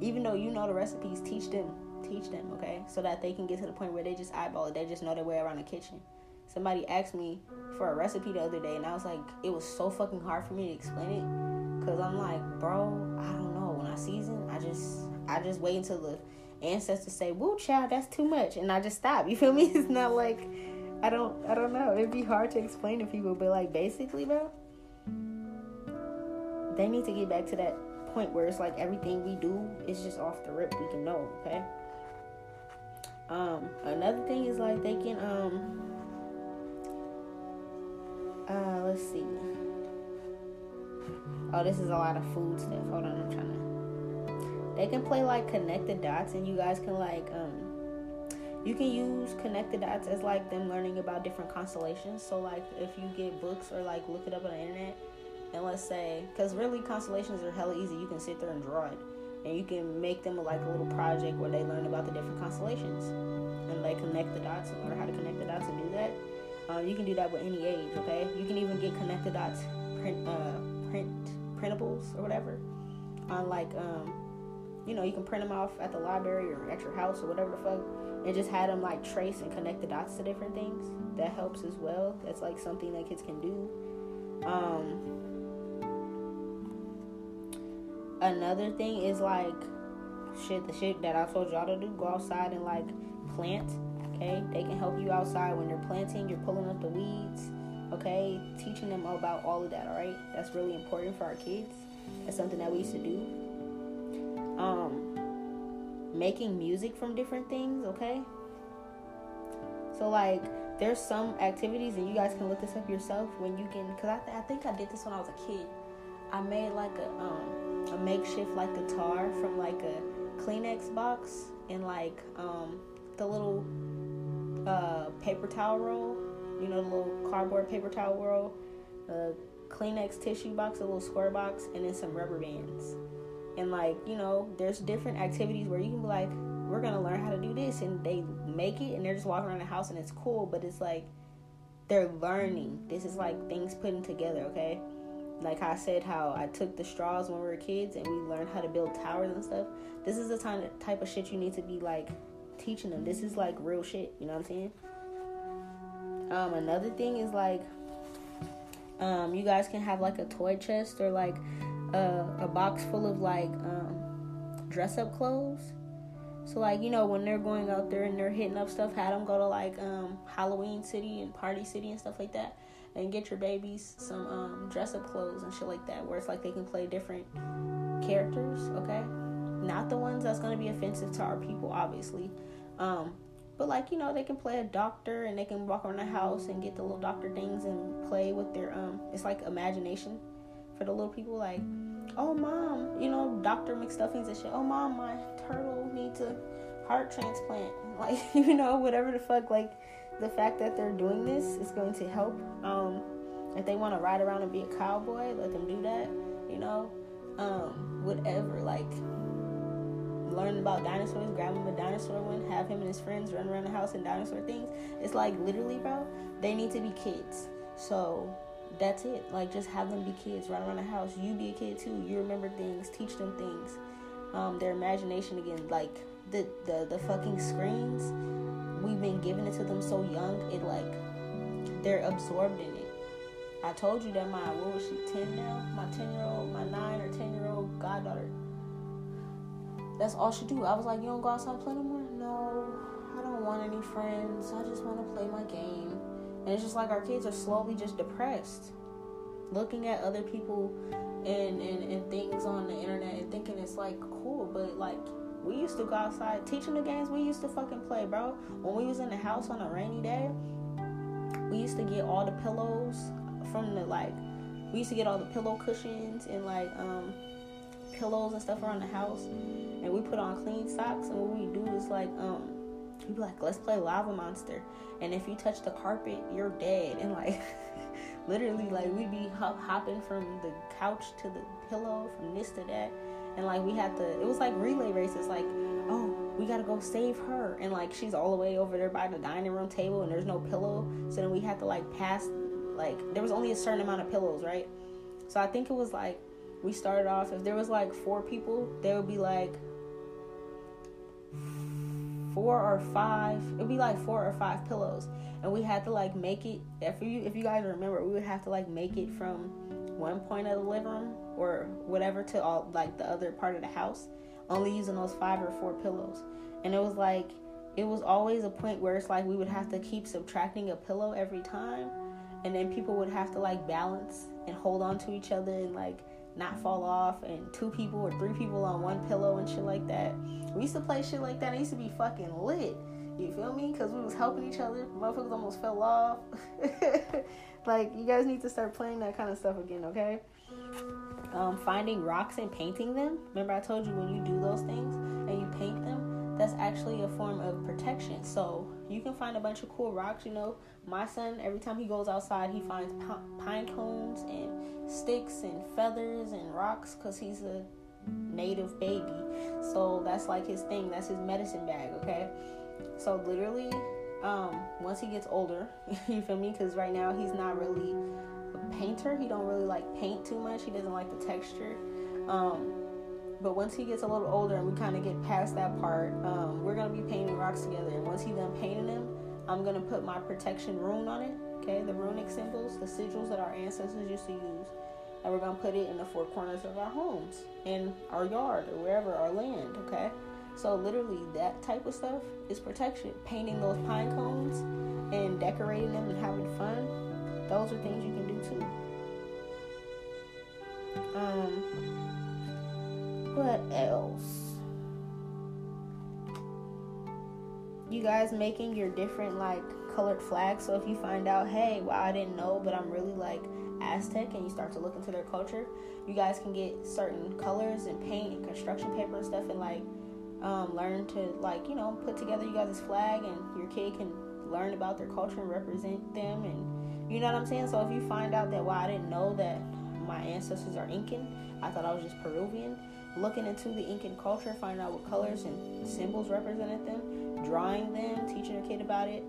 even though you know the recipes, teach them teach them, okay? So that they can get to the point where they just eyeball it. They just know their way around the kitchen. Somebody asked me for a recipe the other day, and I was like, it was so fucking hard for me to explain it. Cause I'm like, bro, I don't know. When I season, I just, I just wait until the ancestors say, "Woo, child, that's too much," and I just stop. You feel me? (laughs) It's not like, I don't, I don't know. It'd be hard to explain to people, but like, basically, bro, they need to get back to that point where it's like everything we do is just off the rip. We can know, okay? Um, another thing is like they can um uh let's see. Oh, this is a lot of food stuff. Hold on, I'm trying to they can play like connect the dots and you guys can like um you can use connect the dots as like them learning about different constellations. So like if you get books or like look it up on the internet and let's say because really constellations are hella easy, you can sit there and draw it and you can make them like a little project where they learn about the different constellations and they connect the dots and learn how to connect the dots and do that. Uh, you can do that with any age, okay? You can even get connect the dots print uh, print printables or whatever on like um you know you can print them off at the library or at your house or whatever the fuck and just have them like trace and connect the dots to different things that helps as well that's like something that kids can do um another thing is like shit the shit that I told y'all to do. Go outside and like plant. Okay, they can help you outside when you're planting. You're pulling up the weeds. Okay, teaching them about all of that. All right, that's really important for our kids. That's something that we used to do. Um, making music from different things. Okay. So like, there's some activities, and you guys can look this up yourself when you can. Cause I, th- I think I did this when I was a kid. I made like a um a makeshift like guitar from like a Kleenex box and like um, the little uh, paper towel roll, you know, the little cardboard paper towel roll, a Kleenex tissue box, a little square box, and then some rubber bands. And like, you know, there's different activities where you can be like, we're gonna learn how to do this, and they make it, and they're just walking around the house, and it's cool, but it's like they're learning. This is like things putting together, okay? like I said, how I took the straws when we were kids and we learned how to build towers and stuff. This is the time, type of shit you need to be like teaching them. This is like real shit. You know what I'm saying? Um, another thing is like, um, you guys can have like a toy chest or like a, a box full of like um, dress up clothes. So like you know when they're going out there and they're hitting up stuff, have them go to like um, Halloween City and Party City and stuff like that and get your babies some um, dress up clothes and shit like that, where it's like they can play different characters, okay? Not the ones that's gonna be offensive to our people, obviously. Um, but like you know, they can play a doctor and they can walk around the house and get the little doctor things and play with their um. It's like imagination for the little people. Like, oh mom, you know, Doctor McStuffins and shit. Oh mom, my turtle needs a heart transplant. (laughs) Like you know, whatever the fuck. Like the fact that they're doing this is going to help. Um, if they want to ride around and be a cowboy, let them do that. You know, um, whatever. Like, learn about dinosaurs, grab him a dinosaur one, have him and his friends run around the house and dinosaur things. It's like literally, bro, they need to be kids. So that's it. Like just have them be kids, run around the house. You be a kid too. You remember things, teach them things. Um, their imagination again, like the, the the fucking screens, we've been giving it to them so young, it like they're absorbed in it. I told you that my what was she, ten now? My ten year old, my nine or ten year old goddaughter. That's all she do. I was like, You don't go outside and play no more? No, I don't want any friends. I just wanna play my game. And it's just like our kids are slowly just depressed. Looking at other people and, and, and things on the internet and thinking it's like cool, but like we used to go outside teaching the games. We used to fucking play, bro. When we was in the house on a rainy day, we used to get all the pillows from the like we used to get all the pillow cushions and like um pillows and stuff around the house. And we put on clean socks. And what we do is like um we be like let's play lava monster and if you touch the carpet you're dead. And like (laughs) literally like we'd be hop- hopping from the couch to the pillow from this to that. And like we had to it was like relay races like oh we gotta go save her. And like she's all the way over there by the dining room table and there's no pillow. So then we had to like pass like there was only a certain amount of pillows right? So i think it was like we started off if there was like four people there would be like four or five it'd be like four or five pillows. And we had to like make it if you if you guys remember we would have to like make it from one point of the living room or whatever to all like the other part of the house only using those five or four pillows. And it was like it was always a point where it's like we would have to keep subtracting a pillow every time. And then people would have to like balance and hold on to each other and like not fall off and two people or three people on one pillow and shit like that. We used to play shit like that. It used to be fucking lit. You feel me? Because we was helping each other. Motherfuckers almost fell off. (laughs) Like you guys need to start playing that kind of stuff again okay? Um, finding rocks and painting them. Remember, I told you when you do those things and you paint them, that's actually a form of protection. So you can find a bunch of cool rocks. You know, my son, every time he goes outside, he finds pine cones and sticks and feathers and rocks because he's a native baby. So that's like his thing. That's his medicine bag. Okay. So literally, um, once he gets older, (laughs) you feel me? Because right now he's not really a painter. He don't really like paint too much. He doesn't like the texture. Um, but once he gets a little older and we kind of get past that part, um, we're gonna be painting rocks together. And once he's done painting them, I'm gonna put my protection rune on it. Okay, the runic symbols, the sigils that our ancestors used to use, and we're gonna put it in the four corners of our homes, in our yard, or wherever, our land. Okay. So literally, that type of stuff is protection. Painting those pine cones and decorating them and having fun those are things you can do too. Um, what else? You guys making your different like colored flags. So if you find out, hey, wow, I didn't know, but I'm really like Aztec, and you start to look into their culture, you guys can get certain colors and paint and construction paper and stuff, and like um, learn to like you know put together you guys' flag, and your kid can learn about their culture and represent them and you know what I'm saying? So if you find out that, well, I didn't know that my ancestors are Incan, I thought I was just Peruvian. Looking into the Incan culture, finding out what colors and symbols represented them, drawing them, teaching a kid about it.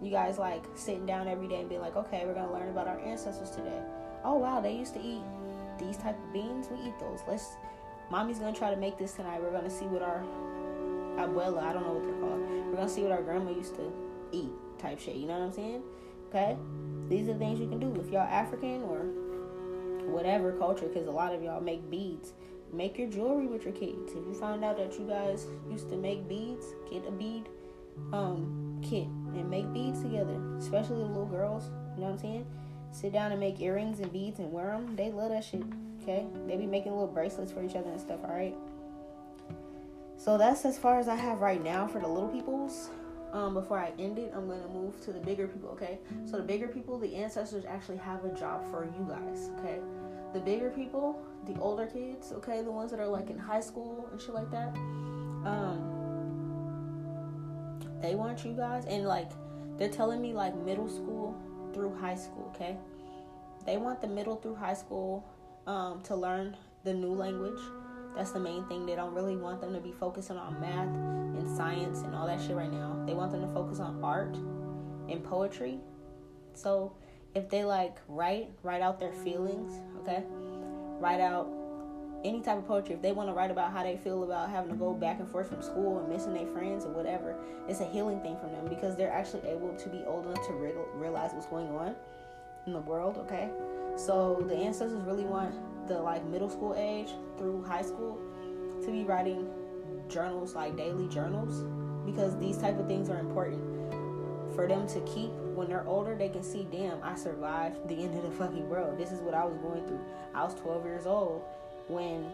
You guys like sitting down every day and being like, okay, we're gonna learn about our ancestors today. Oh wow, they used to eat these type of beans. We eat those. Let's. Mommy's gonna try to make this tonight. We're gonna see what our abuela, I don't know what they're called. We're gonna see what our grandma used to eat, type shit. You know what I'm saying? Okay. These are the things you can do if y'all African or whatever culture, because a lot of y'all make beads. Make your jewelry with your kids. If you find out that you guys used to make beads, get a bead um, kit and make beads together, especially the little girls. You know what I'm saying? Sit down and make earrings and beads and wear them. They love that shit. Okay, they be making little bracelets for each other and stuff. All right. So that's as far as I have right now for the little peoples um, before I end it, I'm to move to the bigger people, okay? So, the bigger people, the ancestors actually have a job for you guys, okay? The bigger people, the older kids, okay? The ones that are like in high school and shit like that, um, they want you guys, and like, they're telling me like middle school through high school, okay? They want the middle through high school um, to learn the new language That's the main thing. They don't really want them to be focusing on math and science and all that shit right now. They want them to focus on art and poetry. So if they like write, write out their feelings, okay? Write out any type of poetry. If they want to write about how they feel about having to go back and forth from school and missing their friends or whatever, it's a healing thing for them because they're actually able to be old enough to re- realize what's going on in the world, okay? So the ancestors really want the like middle school age through high school to be writing journals like daily journals because these type of things are important for them to keep when they're older they can see damn i survived the end of the fucking world this is what i was going through i was 12 years old when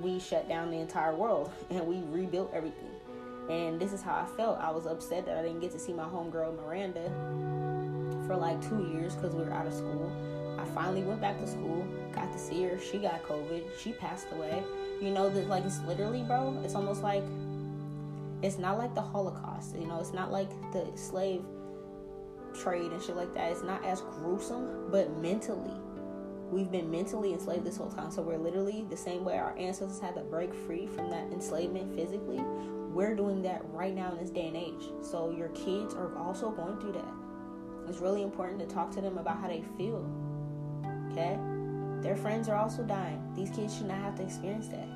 we shut down the entire world (laughs) and we rebuilt everything and this is how i felt i was upset that i didn't get to see my homegirl miranda for like two years because we were out of school I finally went back to school, got to see her. She got COVID. She passed away. You know that like it's literally, bro. It's almost like it's not like the Holocaust. You know, it's not like the slave trade and shit like that. It's not as gruesome, but mentally, we've been mentally enslaved this whole time. So we're literally the same way our ancestors had to break free from that enslavement physically. We're doing that right now in this day and age. So your kids are also going through that. It's really important to talk to them about how they feel. Okay? Their friends are also dying. These kids should not have to experience that.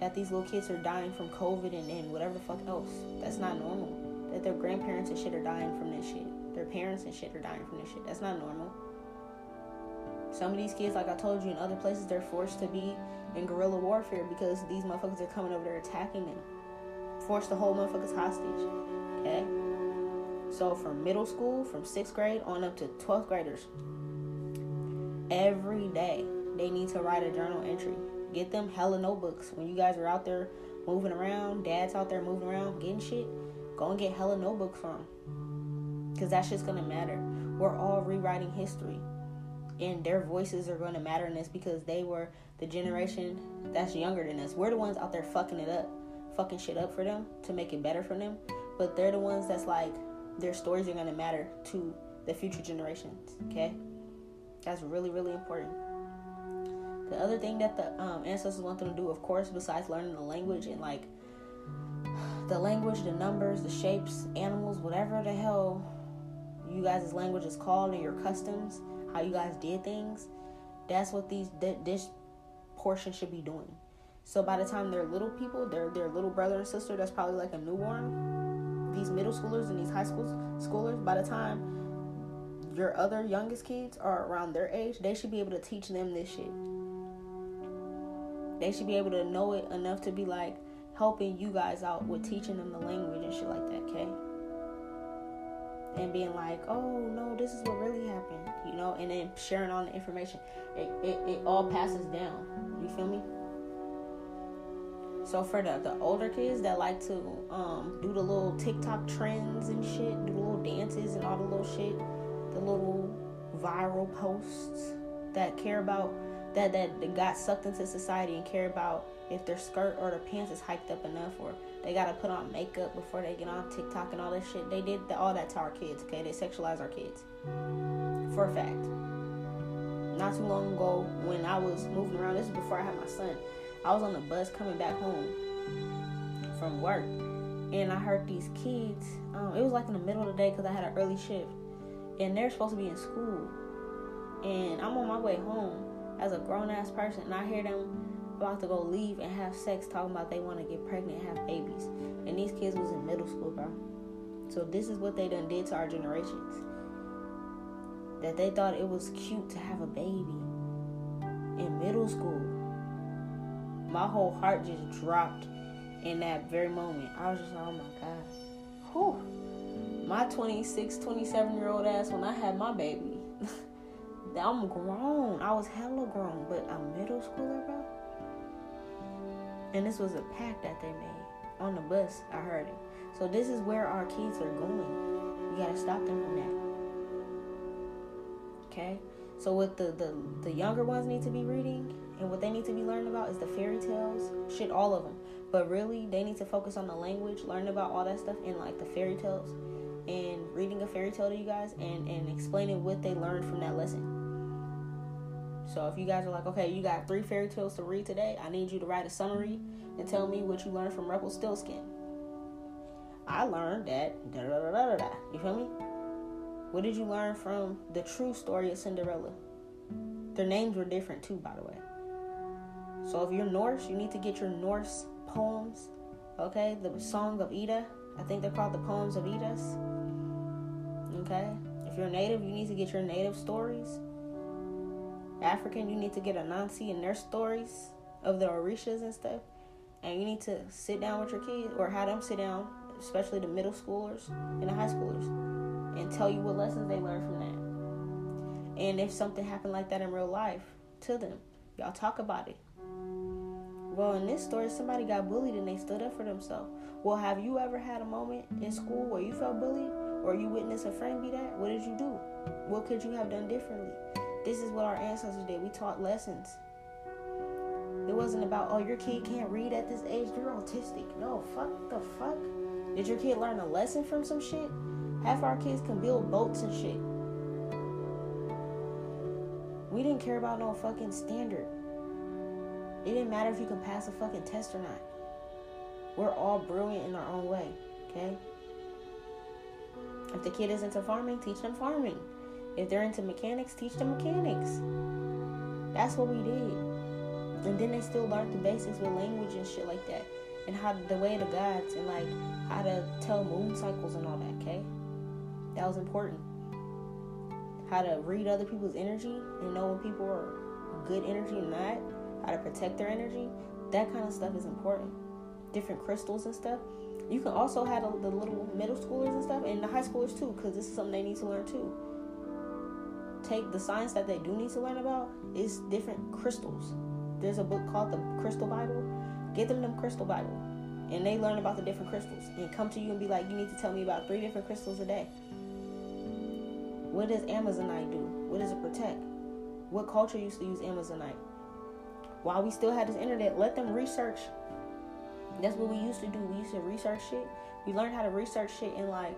That these little kids are dying from COVID and, and whatever the fuck else. That's not normal. That their grandparents and shit are dying from this shit. Their parents and shit are dying from this shit. That's not normal. Some of these kids, like I told you, in other places, they're forced to be in guerrilla warfare because these motherfuckers are coming over there attacking them. Force the whole motherfuckers hostage. Okay? So from middle school, from sixth grade on up to 12th graders, every day they need to write a journal entry. Get them hella notebooks. When you guys are out there moving around, dad's out there moving around, getting shit, go and get hella notebooks from. Because that shit's gonna matter. We're all rewriting history. And their voices are gonna matter in this because they were the generation that's younger than us. We're the ones out there fucking it up, fucking shit up for them to make it better for them. But they're the ones that's like, their stories are gonna matter to the future generations, okay? That's really, really important. The other thing that the um, ancestors want them to do, of course, besides learning the language and like the language, the numbers, the shapes, animals, whatever the hell you guys' language is called and your customs, how you guys did things, that's what these this portion should be doing. So by the time they're little people, they're their little brother and sister that's probably like a newborn. These middle schoolers and these high school schoolers, by the time your other youngest kids are around their age, they should be able to teach them this shit. They should be able to know it enough to be like helping you guys out with teaching them the language and shit like that, okay? And being like, oh no, this is what really happened, you know, and then sharing all the information. It, it, it all passes down. You feel me? So for the, the older kids that like to um, do the little TikTok trends and shit, do the little dances and all the little shit, the little viral posts that care about that that got sucked into society and care about if their skirt or their pants is hiked up enough or they gotta put on makeup before they get on TikTok and all that shit. They did all that to our kids, okay? They sexualize our kids. For a fact. Not too long ago when I was moving around, this is before I had my son. I was on the bus coming back home from work and I heard these kids. Um, it was like in the middle of the day because I had an early shift and they're supposed to be in school. And I'm on my way home as a grown ass person, and I hear them about to go leave and have sex, talking about they want to get pregnant and have babies. And these kids was in middle school, bro. So this is what they done did to our generations. That they thought it was cute to have a baby in middle school. My whole heart just dropped in that very moment. I was just like, oh my god. Whew my 26, 27 year old ass when I had my baby. (laughs) I'm grown. I was hella grown, but a middle schooler, bro. And this was a pact that they made on the bus. I heard it. So this is where our kids are going. We gotta stop them from that. Okay. So what the the the younger ones need to be reading and what they need to be learning about is the fairy tales. Shit, all of them. But really, they need to focus on the language, learn about all that stuff in like the fairy tales and reading a fairy tale to you guys and, and explaining what they learned from that lesson. So if you guys are like, okay, you got three fairy tales to read today, I need you to write a summary and tell me what you learned from Rumpelstiltskin. I learned that da da da da da. You feel me? What did you learn from the true story of Cinderella? Their names were different too, by the way. So if you're Norse, you need to get your Norse poems. Okay, the Song of Ida. I think they're called the Poems of Idas. Okay, if you're native, you need to get your native stories. African, you need to get a Anansi and their stories of the Orishas and stuff. And you need to sit down with your kids or have them sit down, especially the middle schoolers and the high schoolers, and tell you what lessons they learned from that. And if something happened like that in real life to them, y'all talk about it. Well, in this story, somebody got bullied and they stood up for themselves. Well, have you ever had a moment in school where you felt bullied or you witnessed a friend be that? What did you do? What could you have done differently? This is what our ancestors did. We taught lessons. It wasn't about, oh, your kid can't read at this age. You're autistic. No, fuck the fuck. Did your kid learn a lesson from some shit? Half our kids can build boats and shit. We didn't care about no fucking standard. It didn't matter if you can pass a fucking test or not. We're all brilliant in our own way, okay? If the kid is into farming, teach them farming. If they're into mechanics, teach them mechanics. That's what we did. And then they still learned the basics with language and shit like that. And how the way of the gods and like how to tell moon cycles and all that, okay? That was important. How to read other people's energy and know when people are good energy and not. How to protect their energy. That kind of stuff is important. Different crystals and stuff. You can also have the little middle schoolers and stuff and the high schoolers too, because this is something they need to learn too take the science that they do need to learn about is different crystals. There's a book called the Crystal Bible. Get them them Crystal Bible, and they learn about the different crystals and come to you and be like, you need to tell me about three different crystals a day. What does Amazonite do? What does it protect? What culture used to use Amazonite? While we still had this internet, let them research. That's what we used to do. We used to research shit. We learned how to research shit in like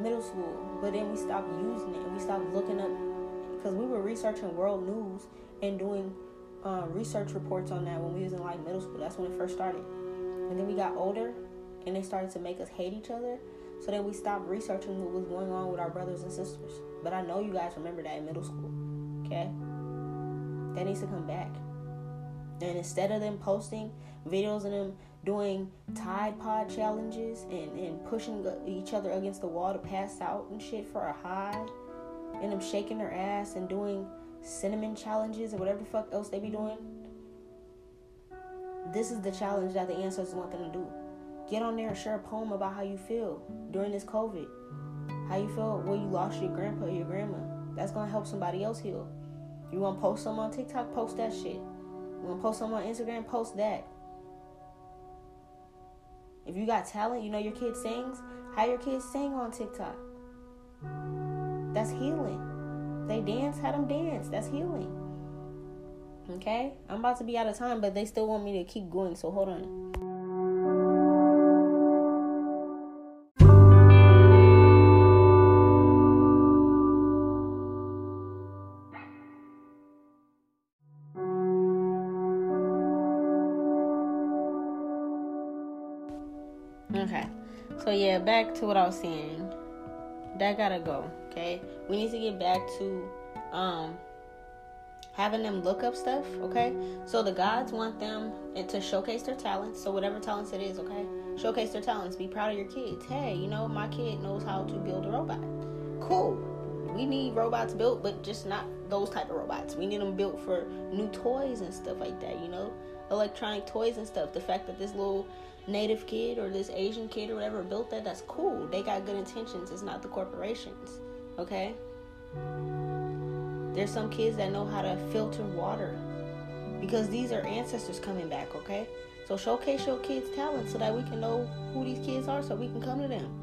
middle school, but then we stopped using it and we stopped looking up because we were researching world news and doing uh, research reports on that when we was in like middle school. That's when it first started. And then we got older, and they started to make us hate each other. So then we stopped researching what was going on with our brothers and sisters. But I know you guys remember that in middle school. Okay, that needs to come back. And instead of them posting videos of them doing Tide Pod challenges and, and pushing each other against the wall to pass out and shit for a high and them shaking their ass and doing cinnamon challenges or whatever the fuck else they be doing. This is the challenge that the ancestors want them to do. Get on there and share a poem about how you feel during this COVID. How you feel when you lost your grandpa or your grandma. That's gonna help somebody else heal. You wanna post something on TikTok, post that shit. You wanna post something on Instagram, post that. If you got talent, you know your kid sings, how your kids sing on TikTok. That's healing. They dance, had them dance. That's healing. Okay? I'm about to be out of time, but they still want me to keep going, so hold on. Okay. So yeah, back to what I was saying. That gotta go. Okay, we need to get back to um having them look up stuff. Okay, so the gods want them to showcase their talents. So whatever talents it is, okay, showcase their talents. Be proud of your kids. Hey, you know my kid knows how to build a robot. Cool. We need robots built, but just not those type of robots. We need them built for new toys and stuff like that. You know, electronic toys and stuff. The fact that this little native kid or this Asian kid or whatever built that, that's cool. They got good intentions. It's not the corporations. Okay? There's some kids that know how to filter water because these are ancestors coming back, okay? So showcase your kids' talent so that we can know who these kids are so we can come to them.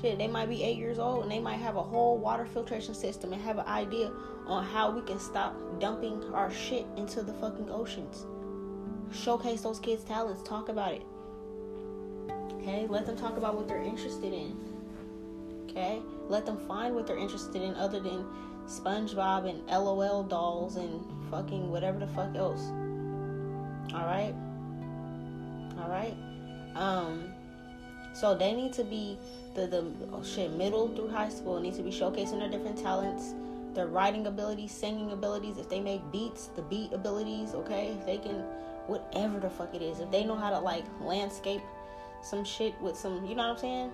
Shit, they might be eight years old and they might have a whole water filtration system and have an idea on how we can stop dumping our shit into the fucking oceans. Showcase those kids' talents, talk about it. Okay, let them talk about what they're interested in. Okay, let them find what they're interested in other than SpongeBob and LOL dolls and fucking whatever the fuck else. All right. All right. Um. So they need to be the the oh shit middle through high school needs to be showcasing their different talents, their writing abilities, singing abilities. If they make beats, the beat abilities. Okay, if they can, whatever the fuck it is. If they know how to like landscape some shit with some, you know what I'm saying?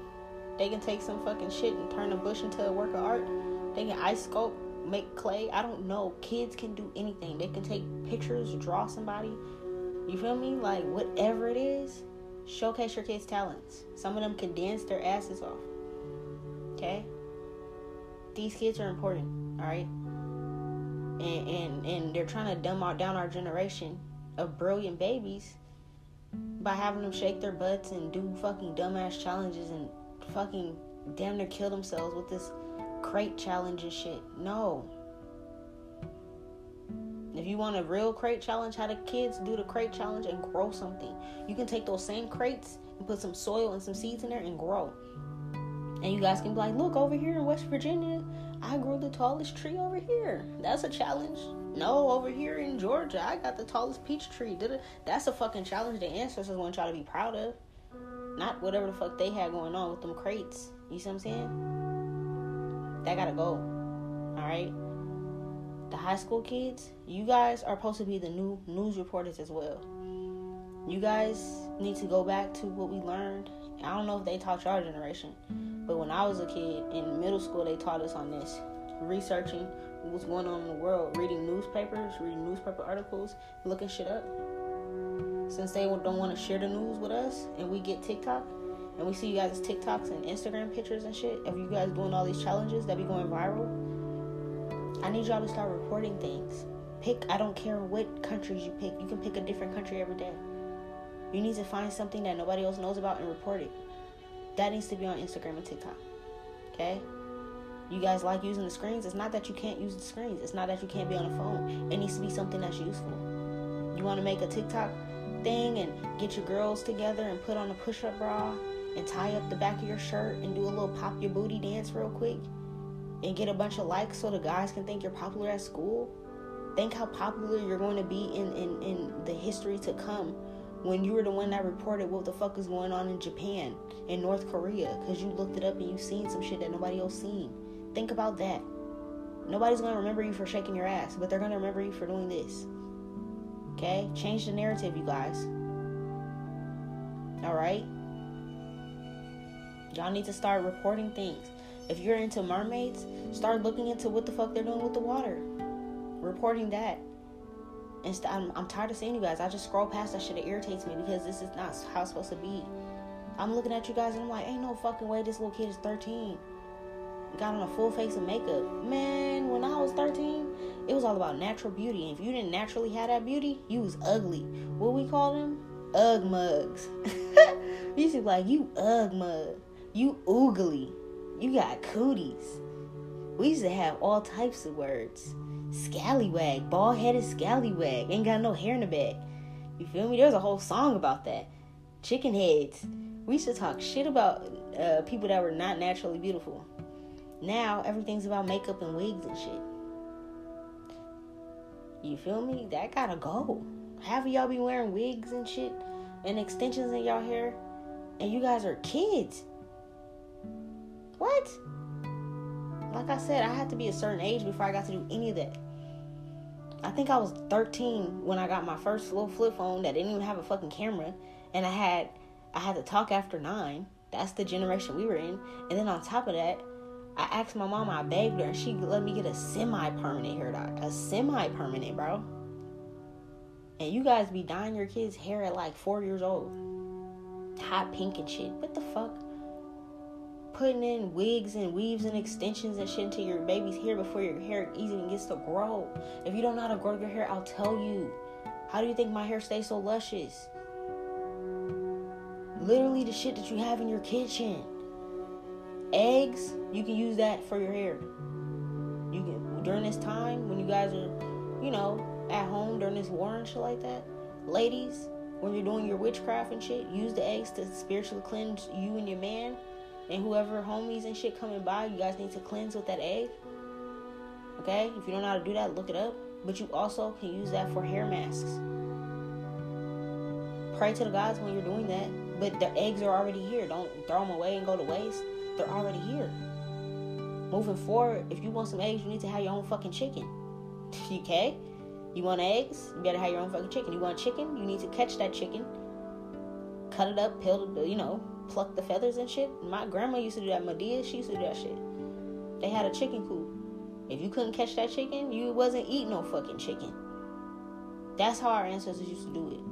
They can take some fucking shit and turn a bush into a work of art. They can ice sculpt, make clay. I don't know. Kids can do anything. They can take pictures, draw somebody. You feel me? Like whatever it is, showcase your kids' talents. Some of them can dance their asses off. Okay? These kids are important, alright? And, and and they're trying to dumb out down our generation of brilliant babies by having them shake their butts and do fucking dumbass challenges and fucking damn near kill themselves with this crate challenge and shit. No. If you want a real crate challenge, how the kids do the crate challenge and grow something. You can take those same crates and put some soil and some seeds in there and grow. And you guys can be like, look over here in West Virginia, I grew the tallest tree over here. That's a challenge. No, over here in Georgia, I got the tallest peach tree. That's a fucking challenge the ancestors want y'all to be proud of. Not whatever the fuck they had going on with them crates. You see what I'm saying? That gotta go. Alright? The high school kids, you guys are supposed to be the new news reporters as well. You guys need to go back to what we learned. I don't know if they taught your generation, but when I was a kid in middle school, they taught us on this researching what's going on in the world, reading newspapers, reading newspaper articles, looking shit up since they don't want to share the news with us and we get TikTok and we see you guys' TikToks and Instagram pictures and shit of you guys doing all these challenges that be going viral, I need y'all to start reporting things. Pick, I don't care what countries you pick, you can pick a different country every day. You need to find something that nobody else knows about and report it. That needs to be on Instagram and TikTok. Okay? You guys like using the screens. It's not that you can't use the screens. It's not that you can't be on a phone. It needs to be something that's useful. You want to make a TikTok thing and get your girls together and put on a push up bra and tie up the back of your shirt and do a little pop your booty dance real quick and get a bunch of likes so the guys can think you're popular at school. Think how popular you're going to be in, in, in the history to come when you were the one that reported what the fuck is going on in Japan and North Korea because you looked it up and you seen some shit that nobody else seen. Think about that. Nobody's gonna remember you for shaking your ass, but they're gonna remember you for doing this. Okay? Change the narrative, you guys. Alright? Y'all need to start reporting things. If you're into mermaids, start looking into what the fuck they're doing with the water. Reporting that. And st- I'm, I'm tired of seeing you guys. I just scroll past that shit. It irritates me because this is not how it's supposed to be. I'm looking at you guys and I'm like, ain't no fucking way this little kid is 13 got on a full face of makeup. Man, when I was 13, it was all about natural beauty. And if you didn't naturally have that beauty, you was ugly. What we call them? Ugg mugs. (laughs) you to be like, you ugg mug. You oogly. You got cooties. We used to have all types of words. Scallywag, bald headed scallywag. Ain't got no hair in the back. You feel me? There's a whole song about that. Chicken heads. We used to talk shit about uh, people that were not naturally beautiful. Now everything's about makeup and wigs and shit. You feel me? That gotta go. Half of y'all be wearing wigs and shit and extensions in y'all hair, and you guys are kids. What? Like I said, I had to be a certain age before I got to do any of that. I think I was 13 when I got my first little flip phone that didn't even have a fucking camera, and I had I had to talk after nine. That's the generation we were in. And then on top of that, I asked my mom, I begged her, and she let me get a semi permanent hair dye. A semi permanent, bro. And you guys be dyeing your kids' hair at like four years old. Hot pink and shit. What the fuck? Putting in wigs and weaves and extensions and shit into your baby's hair before your hair even gets to grow. If you don't know how to grow your hair, I'll tell you. How do you think my hair stays so luscious? Literally the shit that you have in your kitchen eggs, you can use that for your hair. You can during this time when you guys are, you know, at home during this war and shit like that. Ladies, when you're doing your witchcraft and shit, use the eggs to spiritually cleanse you and your man and whoever homies and shit coming by. You guys need to cleanse with that egg. Okay? If you don't know how to do that, look it up. But you also can use that for hair masks. Pray to the gods when you're doing that. But the eggs are already here. Don't throw them away and go to waste. They're already here. Moving forward, if you want some eggs, you need to have your own fucking chicken. (laughs) okay? You want eggs? You better have your own fucking chicken. You want chicken? You need to catch that chicken, cut it up, peel it, you know, pluck the feathers and shit. My grandma used to do that. Madea, she used to do that shit. They had a chicken coop. If you couldn't catch that chicken, you wasn't eating no fucking chicken. That's how our ancestors used to do it.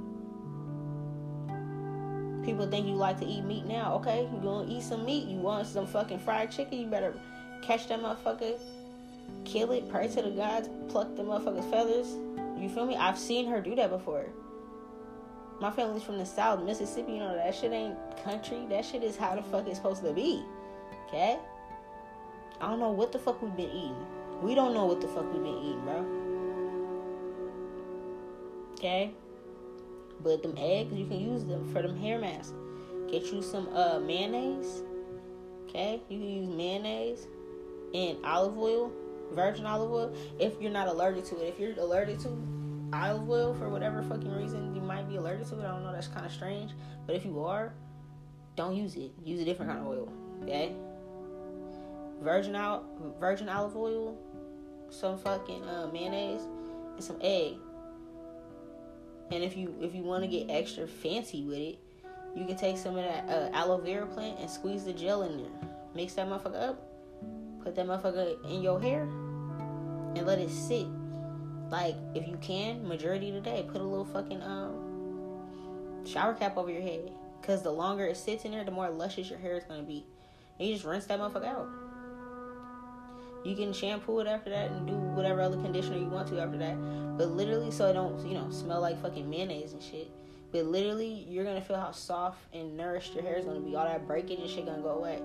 People think you like to eat meat now. Okay, you gonna eat some meat. You want some fucking fried chicken? You better catch that motherfucker, kill it, pray to the gods, pluck the motherfucker's feathers. You feel me? I've seen her do that before. My family's from the South, Mississippi. You know that shit ain't country. That shit is how the fuck it's supposed to be. Okay. I don't know what the fuck we've been eating. We don't know what the fuck we've been eating, bro. Okay? But them eggs, you can use them for them hair masks. Get you some uh mayonnaise. Okay? You can use mayonnaise and olive oil, virgin olive oil, if you're not allergic to it. If you're allergic to olive oil for whatever fucking reason you might be allergic to it, I don't know, that's kind of strange. But if you are, don't use it. Use a different kind of oil. Okay? Virgin out virgin olive oil, some fucking uh, mayonnaise, and some egg. And if you if you want to get extra fancy with it, you can take some of that uh, aloe vera plant and squeeze the gel in there. Mix that motherfucker up. Put that motherfucker in your hair and let it sit. Like if you can, majority of the day, put a little fucking um shower cap over your head. Cause the longer it sits in there, the more luscious your hair is gonna be. And you just rinse that motherfucker out. You can shampoo it after that and do whatever other conditioner you want to after that. But literally, so it don't, you know, smell like fucking mayonnaise and shit. But literally, you're gonna feel how soft and nourished your hair is gonna be. All that breakage and shit gonna go away.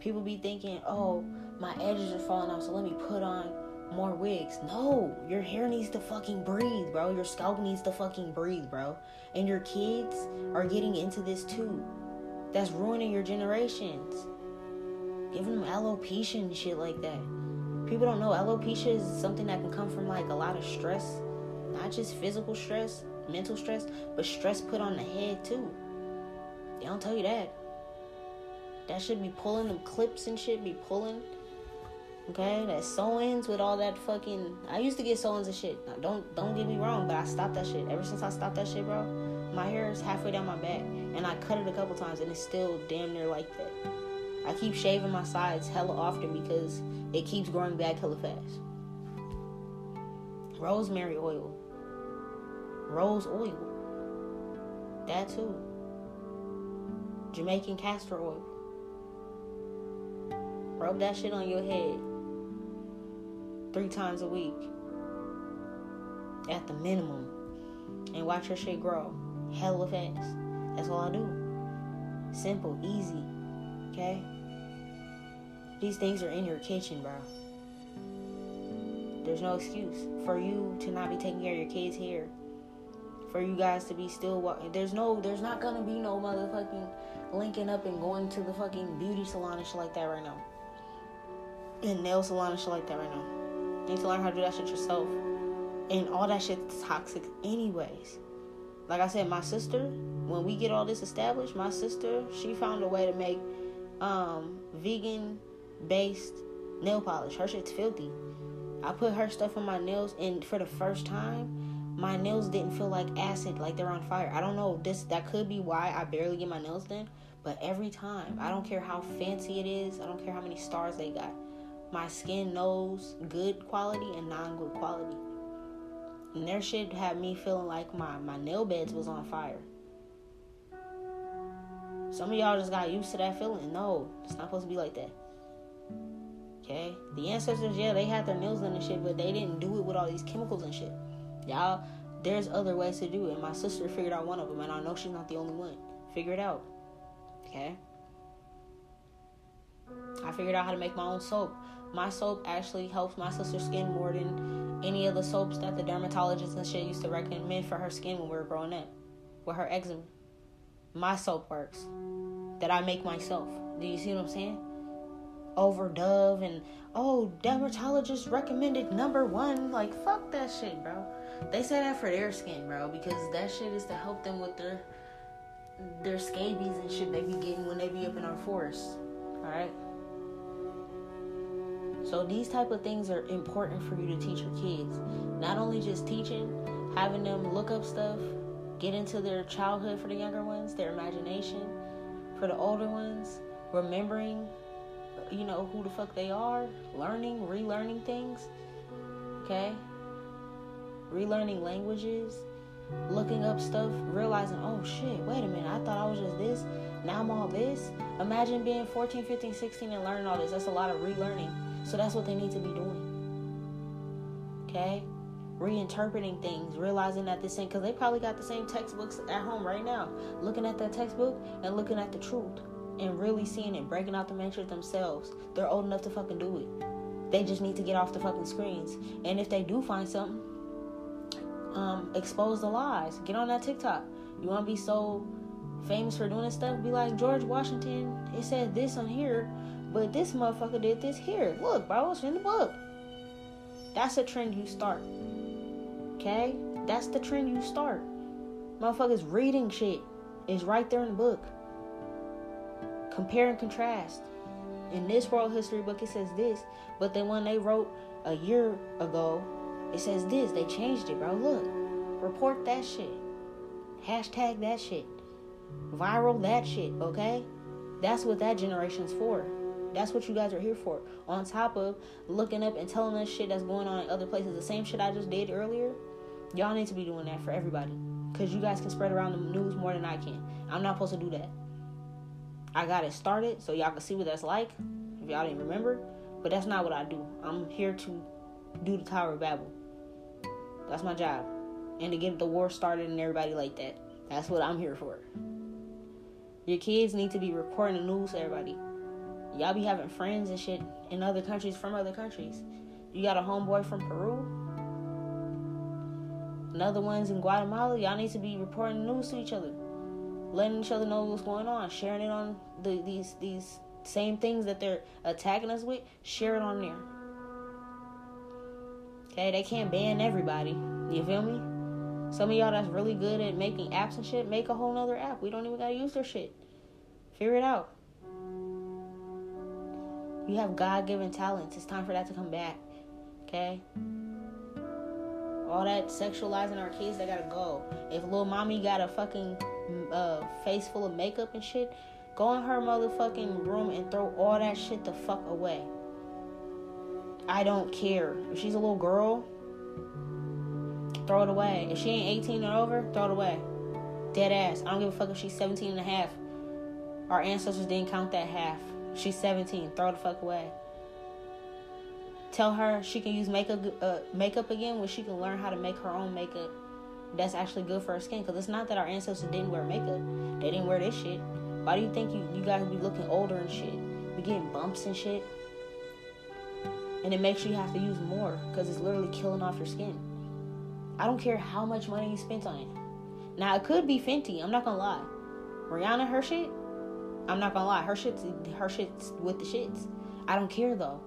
People be thinking, oh, my edges are falling off, so let me put on more wigs. No, your hair needs to fucking breathe, bro. Your scalp needs to fucking breathe, bro. And your kids are getting into this too. That's ruining your generations giving them alopecia and shit like that. People don't know alopecia is something that can come from like a lot of stress, not just physical stress, mental stress, but stress put on the head too. They don't tell you that. That should be pulling them clips and shit, be pulling. Okay, that sew-ins with all that fucking. I used to get sew-ins and shit. Now, don't don't get me wrong, but I stopped that shit. Ever since I stopped that shit, bro, my hair is halfway down my back, and I cut it a couple times, and it's still damn near like that. I keep shaving my sides hella often because it keeps growing back hella fast. Rosemary oil. Rose oil. That too. Jamaican castor oil. Rub that shit on your head three times a week at the minimum and watch your shit grow hella fast. That's all I do. Simple, easy, okay? These things are in your kitchen, bro. There's no excuse for you to not be taking care of your kids' here. For you guys to be still walking. There's no, there's not gonna be no motherfucking linking up and going to the fucking beauty salon and shit like that right now. And nail salon and shit like that right now. You need to learn how to do that shit yourself. And all that shit's toxic, anyways. Like I said, my sister, when we get all this established, my sister, she found a way to make um, vegan based nail polish. Her shit's filthy. I put her stuff on my nails, and for the first time, my nails didn't feel like acid, like they're on fire. I don't know. This that could be why I barely get my nails done. But every time, I don't care how fancy it is. I don't care how many stars they got. My skin knows good quality and non-good quality. And their shit had me feeling like my, my nail beds was on fire. Some of y'all just got used to that feeling. No, it's not supposed to be like that. Okay? The ancestors, yeah, they had their nails done and shit, but they didn't do it with all these chemicals and shit. Y'all, there's other ways to do it. My sister figured out one of them, and I know she's not the only one. Figure it out. Okay? I figured out how to make my own soap. My soap actually helps my sister's skin more than any of the soaps that the dermatologists and shit used to recommend for her skin when we were growing up. With her eczema. My soap works. That I make myself. Do you see what I'm saying? Over Dove and oh dermatologist recommended number one. Like fuck that shit, bro. They say that for their skin, bro, because that shit is to help them with their their scabies and shit they be getting when they be up in our forest. Alright? So these type of things are important for you to teach your kids. Not only just teaching, having them look up stuff, get into their childhood for the younger ones, their imagination for the older ones, remembering you know who the fuck they are, learning, relearning things. Okay? Relearning languages, looking up stuff, realizing, oh shit, wait a minute, I thought I was just this, now I'm all this. Imagine being 14, 15, 16 and learning all this. That's a lot of relearning. So that's what they need to be doing. Okay? Reinterpreting things, realizing that this ain't because they probably got the same textbooks at home right now. Looking at that textbook and looking at the truth and really seeing it, breaking out the matrix themselves. They're old enough to fucking do it. They just need to get off the fucking screens. And if they do find something, um, expose the lies. Get on that TikTok. You want to be so famous for doing this stuff? Be like George Washington. It said this on here, but this motherfucker did this here. Look, bro, it's in the book. That's a trend you start. Okay? That's the trend you start. Motherfuckers reading shit is right there in the book. Compare and contrast. In this world history book, it says this, but then when they wrote a year ago it says this. They changed it, bro. Look. Report that shit. Hashtag that shit. Viral that shit, okay? That's what that generation's for. That's what you guys are here for. On top of looking up and telling us shit that's going on in other places. The same shit I just did earlier. Y'all need to be doing that for everybody. Because you guys can spread around the news more than I can. I'm not supposed to do that. I got it started so y'all can see what that's like. If y'all didn't remember. But that's not what I do. I'm here to do the Tower of Babel. That's my job. And to get the war started and everybody like that. That's what I'm here for. Your kids need to be reporting the news to everybody. Y'all be having friends and shit in other countries from other countries. You got a homeboy from Peru. Another one's in Guatemala. Y'all need to be reporting news to each other. Letting each other know what's going on. Sharing it on the, these these same things that they're attacking us with. Share it on there. Okay, they can't ban everybody. You feel me? Some of y'all that's really good at making apps and shit, make a whole nother app. We don't even gotta use their shit. Figure it out. You have God given talents. It's time for that to come back. Okay? All that sexualizing our kids, they gotta go. If little mommy got a fucking uh, face full of makeup and shit, go in her motherfucking room and throw all that shit the fuck away. I don't care. If she's a little girl, throw it away. If she ain't 18 or over, throw it away. Dead ass. I don't give a fuck if she's 17 and a half. Our ancestors didn't count that half. She's 17. Throw the fuck away. Tell her she can use makeup uh, makeup again when she can learn how to make her own makeup. That's actually good for our skin. Because it's not that our ancestors didn't wear makeup. They didn't wear this shit. Why do you think you, you guys be looking older and shit? Be getting bumps and shit and it makes you have to use more because it's literally killing off your skin. I don't care how much money you spent on it. Now it could be Fenty. I'm not gonna lie. Rihanna, her shit. I'm not gonna lie. Her shit's her shit's with the shits. I don't care though.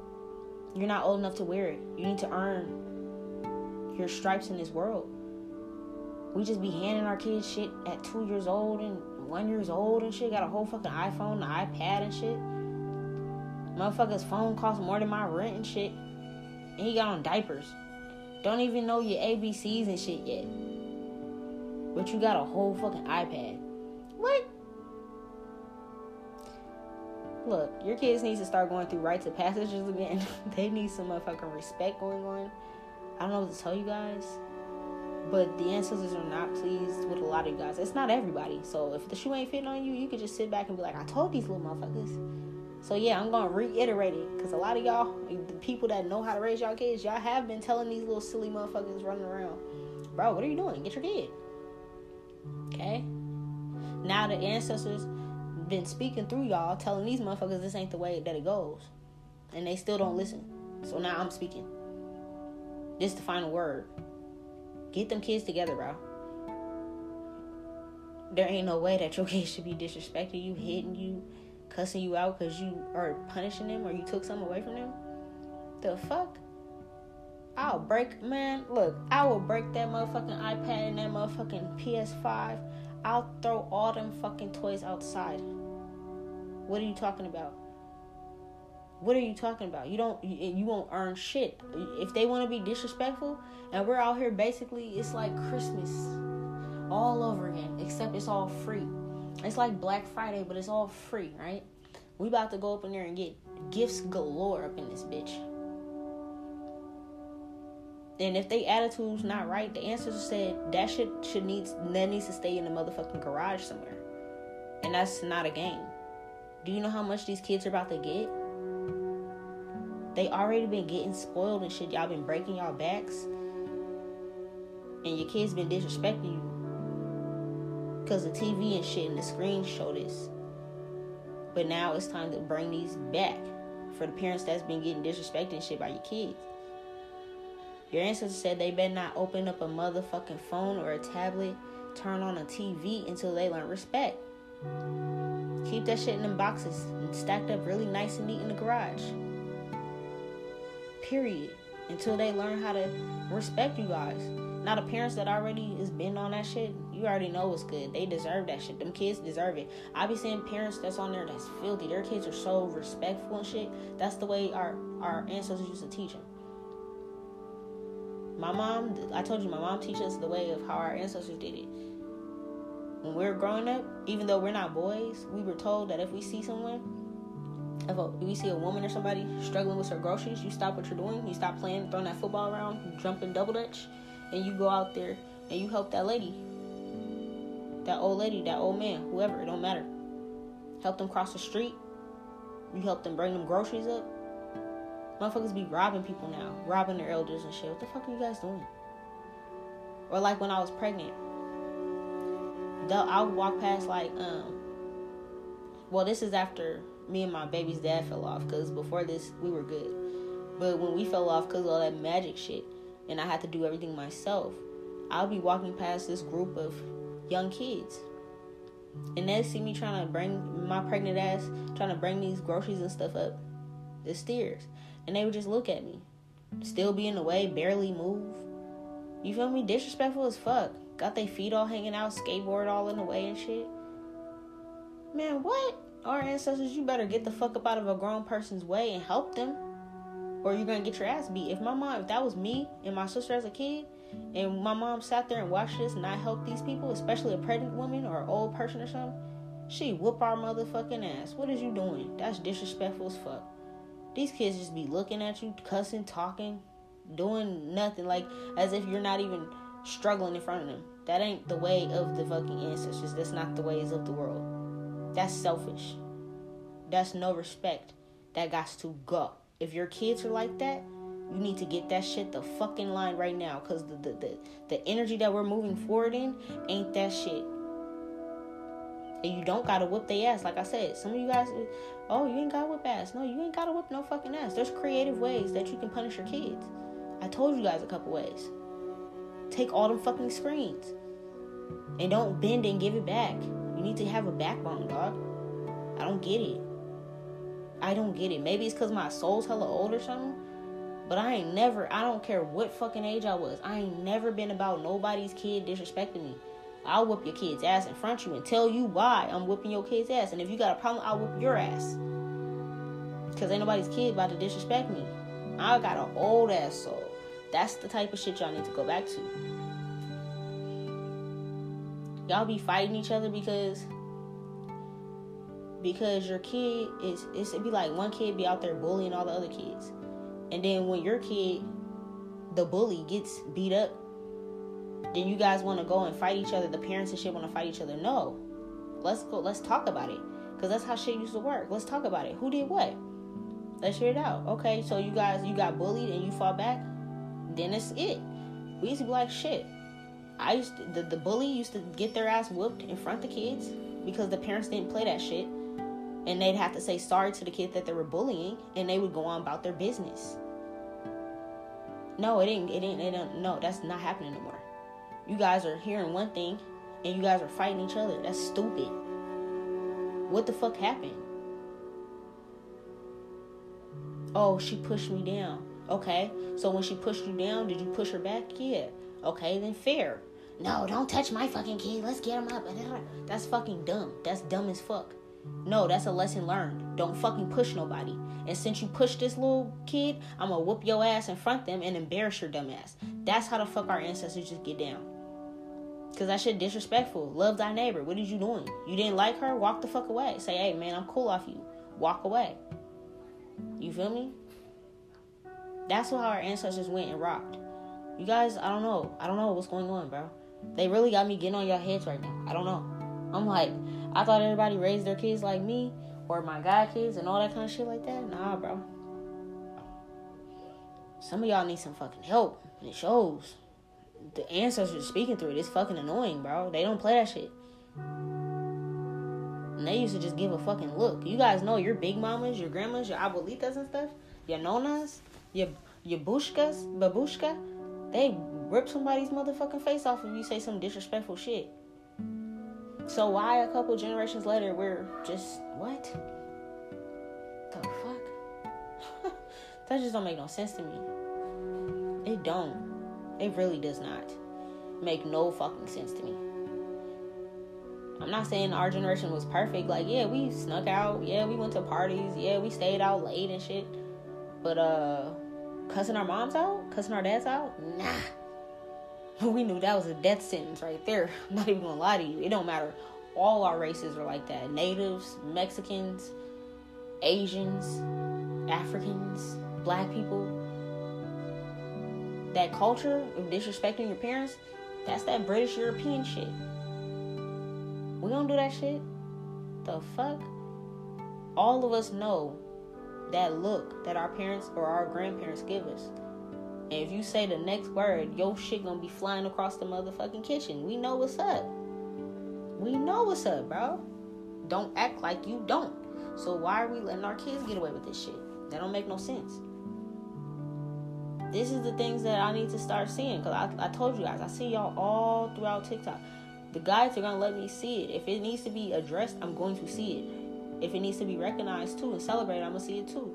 You're not old enough to wear it. You need to earn your stripes in this world. We just be handing our kids shit at two years old and one years old and shit. Got a whole fucking iPhone, an iPad and shit. Motherfucker's phone costs more than my rent and shit. And he got on diapers. Don't even know your ABCs and shit yet. But you got a whole fucking iPad. What? Look, your kids need to start going through rites of passages (laughs) again. they need some motherfucking respect going on. I don't know what to tell you guys. But the ancestors are not pleased with a lot of you guys. It's not everybody. So if the shoe ain't fitting on you, you could just sit back and be like, I told these little motherfuckers. So yeah, I'm gonna reiterate it because a lot of y'all, the people that know how to raise y'all kids, y'all have been telling these little silly motherfuckers running around, bro, what are you doing? Get your kid. Okay. Now the ancestors been speaking through y'all, telling these motherfuckers this ain't the way that it goes, and they still don't listen. So now I'm speaking. This is the final word. Get them kids together, bro. There ain't no way that your (laughs) kids should be disrespecting you, hitting you cussing you out because you are punishing them or you took something away from them. The fuck? I'll break, man. Look, I will break that motherfucking iPad and that motherfucking PS5. I'll throw all them fucking toys outside. What are you talking about? What are you talking about? You don't, you, you won't earn shit. If they want to be disrespectful, and we're out here basically, it's like Christmas all over again, except it's all free. It's like Black Friday, but it's all free, right? We about to go up in there and get gifts galore up in this bitch. And if they attitude's not right, the ancestors said that shit should needs that needs to stay in the motherfucking garage somewhere. And that's not a game. Do you know how much these kids are about to get? They already been getting spoiled and shit. Y'all been breaking y'all backs. And your kids been disrespecting you. Cause the TV and shit and the screen show this. But now it's time to bring these back for the parents that's been getting disrespected and shit by your kids. Your ancestors said they better not open up a motherfucking phone or a tablet, turn on a TV until they learn respect. Keep that shit in them boxes and stacked up really nice and neat in the garage. Period. Until they learn how to respect you guys. Now the parents that already is been on that shit, you already know what's good. They deserve that shit. Them kids deserve it. I be seeing parents that's on there that's filthy. Their kids are so respectful and shit. That's the way our our ancestors used to teach them. My mom, I told you, my mom teaches us the way of how our ancestors did it. When we were growing up, even though we're not boys, we were told that if we see someone, if, a, see a woman or somebody struggling with her groceries, you stop what you're doing, you stop playing, throwing that football around, you jump in double dutch, and you go out there and you help that lady, that old lady, that old man, whoever, it don't matter. Help them cross the street. You help them bring them groceries up. Motherfuckers be robbing people now, robbing their elders and shit. What the fuck are you guys doing? Or like when I was pregnant, I would walk past like um. Well, this is after me and my baby's dad fell off because before this we were good, but when we fell off because all that magic shit, and I had to do everything myself, I'll be walking past this group of young kids, and they see me trying to bring my pregnant ass trying to bring these groceries and stuff up the stairs and they would just look at me, still be in the way, barely move. You feel me? Disrespectful as fuck. Got their feet all hanging out, skateboard all in the way and shit. Man, what? Our ancestors, you better get the fuck up out of a grown person's way and help them. Or you're gonna get your ass beat. If my mom, if that was me and my sister as a kid, and my mom sat there and watched this and I helped these people, especially a pregnant woman or an old person or something, she whoop our motherfucking ass. What is you doing? That's disrespectful as fuck. These kids just be looking at you, cussing, talking, doing nothing, like as if you're not even struggling in front of them. That ain't the way of the fucking ancestors. That's not the ways of the world. That's selfish. That's no respect. That got to go. If your kids are like that, you need to get that shit the fucking line right now. Cause the the, the, the energy that we're moving forward in ain't that shit. And you don't gotta whip their ass. Like I said, some of you guys, oh, you ain't gotta whip ass. No, you ain't gotta whip no fucking ass. There's creative ways that you can punish your kids. I told you guys a couple ways. Take all them fucking screens. And don't bend and give it back. You need to have a backbone, dog. I don't get it. I don't get it. Maybe it's because my soul's hella old or something. But I ain't never, I don't care what fucking age I was. I ain't never been about nobody's kid disrespecting me. I'll whoop your kid's ass in front of you and tell you why I'm whooping your kid's ass. And if you got a problem, I'll whoop your ass. Because ain't nobody's kid about to disrespect me. I got an old ass soul. That's the type of shit y'all need to go back to. Y'all be fighting each other because because your kid is it's it be like one kid be out there bullying all the other kids. And then when your kid the bully gets beat up then you guys want to go and fight each other. The parents and shit want to fight each other. No, let's go. Let's talk about it because that's how shit used to work. Let's talk about it. Who did what? Let's hear it out. Okay, so you guys you got bullied and you fought back. Then it's it. We used to be like shit. I used to, the the bully used to get their ass whooped in front of the kids because the parents didn't play that shit, and they'd have to say sorry to the kid that they were bullying, and they would go on about their business. No, it didn't. It didn't. It didn't. No, that's not happening anymore. You guys are hearing one thing and you guys are fighting each other. That's stupid. What the fuck happened? Oh, she pushed me down. Okay, so when she pushed you down, did you push her back? Yeah. Okay, then fair. No, don't touch my fucking kid. Let's get him up. That's fucking dumb. That's dumb as fuck. No, that's a lesson learned. Don't fucking push nobody. And since you push this little kid, I'm gonna whoop your ass in front of them and embarrass your dumb ass. That's how the fuck our ancestors just get down. Cause that shit disrespectful. Love thy neighbor. What are you doing? You didn't like her? Walk the fuck away. Say, hey man, I'm cool off you. Walk away. You feel me? That's how our ancestors went and rocked. You guys, I don't know. I don't know what's going on, bro. They really got me getting on your heads right now. I don't know. I'm like, I thought everybody raised their kids like me or my guy kids and all that kind of shit like that. Nah, bro. Some of y'all need some fucking help. It shows. The ancestors speaking through it. It's fucking annoying, bro. They don't play that shit. And they used to just give a fucking look. You guys know your big mamas, your grandmas, your abuelitas and stuff, your nonas, your your bushkas, babushka, they rip somebody's motherfucking face off if you say some disrespectful shit. So why a couple generations later we're just what? The fuck? (laughs) that just don't make no sense to me. It don't. It really does not make no fucking sense to me. I'm not saying our generation was perfect. Like, yeah, we snuck out. Yeah, we went to parties. Yeah, we stayed out late and shit. But uh cussing our moms out, cussing our dads out, nah. (laughs) We knew that was a death sentence right there. (laughs) I'm not even gonna lie to you. It don't matter. All our races are like that. Natives, Mexicans, Asians, Africans, black people. That culture of disrespecting your parents, that's that British European shit. We don't do that shit. The fuck? All of us know that look that our parents or our grandparents give us. And if you say the next word, your shit gonna be flying across the motherfucking kitchen. We know what's up. We know what's up, bro. Don't act like you don't. So why are we letting our kids get away with this shit? That don't make no sense. This is the things that I need to start seeing because I, I told you guys I see y'all all throughout TikTok. The guides are gonna let me see it. If it needs to be addressed, I'm going to see it. If it needs to be recognized too and celebrated, I'm gonna see it too.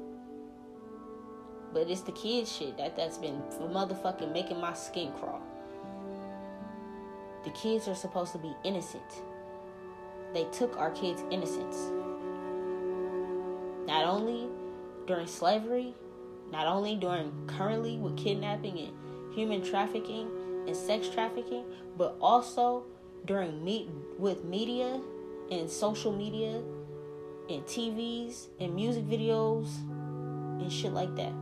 But it's the kid shit that that's been motherfucking making my skin crawl. The kids are supposed to be innocent. They took our kids' innocence. Not only during slavery, not only during currently with kidnapping and human trafficking and sex trafficking, but also during meet with media and social media and TVs and music videos and shit like that.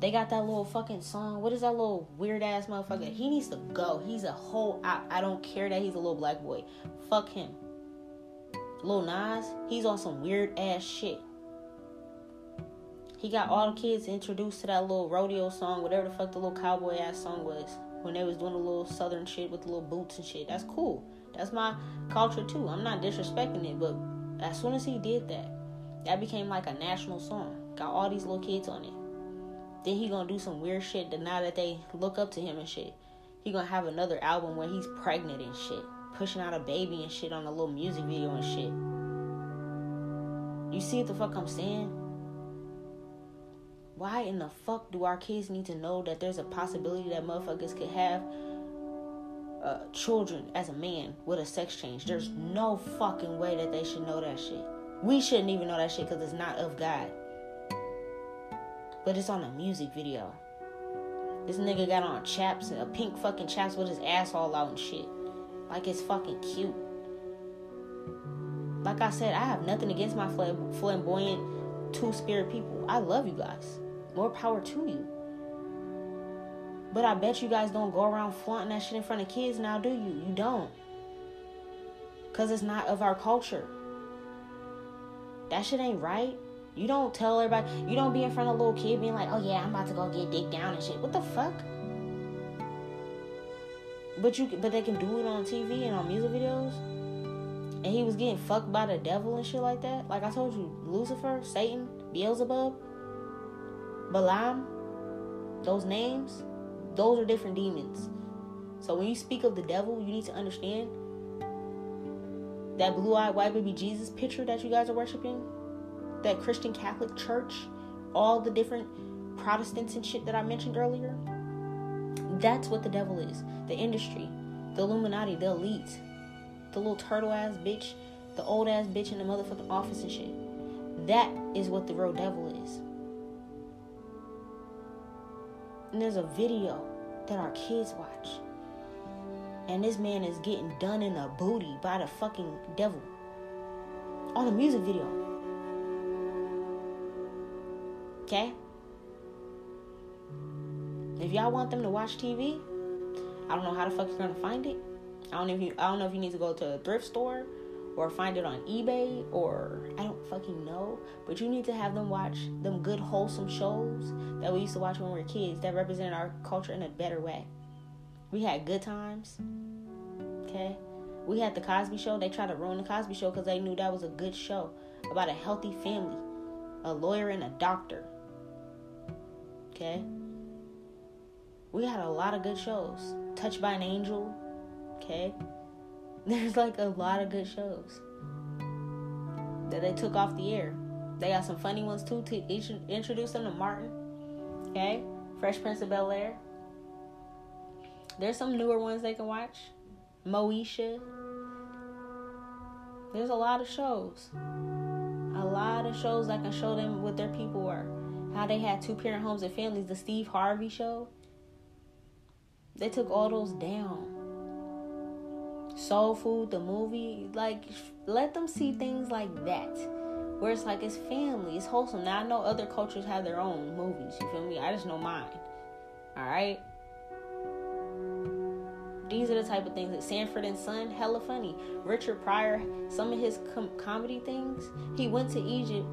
They got that little fucking song. What is that little weird ass motherfucker? He needs to go. He's a whole. I, I don't care that he's a little black boy. Fuck him. Lil Nas, he's on some weird ass shit. He got all the kids introduced to that little rodeo song, whatever the fuck the little cowboy ass song was. When they was doing the little southern shit with the little boots and shit. That's cool. That's my culture too. I'm not disrespecting it, but as soon as he did that, that became like a national song. Got all these little kids on it. Then he gonna do some weird shit that now that they look up to him and shit. He gonna have another album where he's pregnant and shit. Pushing out a baby and shit on a little music video and shit. You see what the fuck I'm saying? Why in the fuck do our kids need to know that there's a possibility that motherfuckers could have uh, children as a man with a sex change. There's no fucking way that they should know that shit. We shouldn't even know that shit because it's not of God. But it's on a music video. This nigga got on chaps, a pink fucking chaps with his ass all out and shit. Like it's fucking cute. Like I said, I have nothing against my flamboyant, two spirit people. I love you guys. More power to you. But I bet you guys don't go around flaunting that shit in front of kids now, do you? You don't. Because it's not of our culture. That shit ain't right. You don't tell everybody. You don't be in front of a little kid being like, oh yeah, I'm about to go get dick down and shit. What the fuck? But you, but they can do it on TV and on music videos. And he was getting fucked by the devil and shit like that. Like I told you, Lucifer, Satan, Beelzebub, Balaam, those names, those are different demons. So when you speak of the devil, you need to understand that blue eyed white baby Jesus picture that you guys are worshiping. that Christian Catholic Church, all the different Protestants and shit that I mentioned earlier. That's what the devil is. The industry, the Illuminati, the elites, the little turtle ass bitch, the old ass bitch in the motherfucking office and shit. That is what the real devil is. And there's a video that our kids watch. And this man is getting done in a booty by the fucking devil. On a music video. Okay? If y'all want them to watch TV, I don't know how the fuck you're gonna find it. I don't know if you I don't know if you need to go to a thrift store or find it on eBay or I don't fucking know. But you need to have them watch them good wholesome shows that we used to watch when we were kids that represented our culture in a better way. We had good times. Okay? We had the Cosby show. They tried to ruin the Cosby show because they knew that was a good show about a healthy family, a lawyer and a doctor. Okay? We had a lot of good shows. Touched by an Angel. Okay? There's like a lot of good shows that they took off the air. They got some funny ones too to introduce them to Martin. Okay? Fresh Prince of Bel Air. There's some newer ones they can watch. Moesha. There's a lot of shows. A lot of shows that can show them what their people were. How they had two parent homes and families. The Steve Harvey show. They took all those down. Soul Food, the movie, like let them see things like that. Where it's like it's family, it's wholesome. Now I know other cultures have their own movies, you feel me? I just know mine. Alright? These are the type of things that Sanford and Son, hella funny. Richard Pryor, some of his com- comedy things, he went to Egypt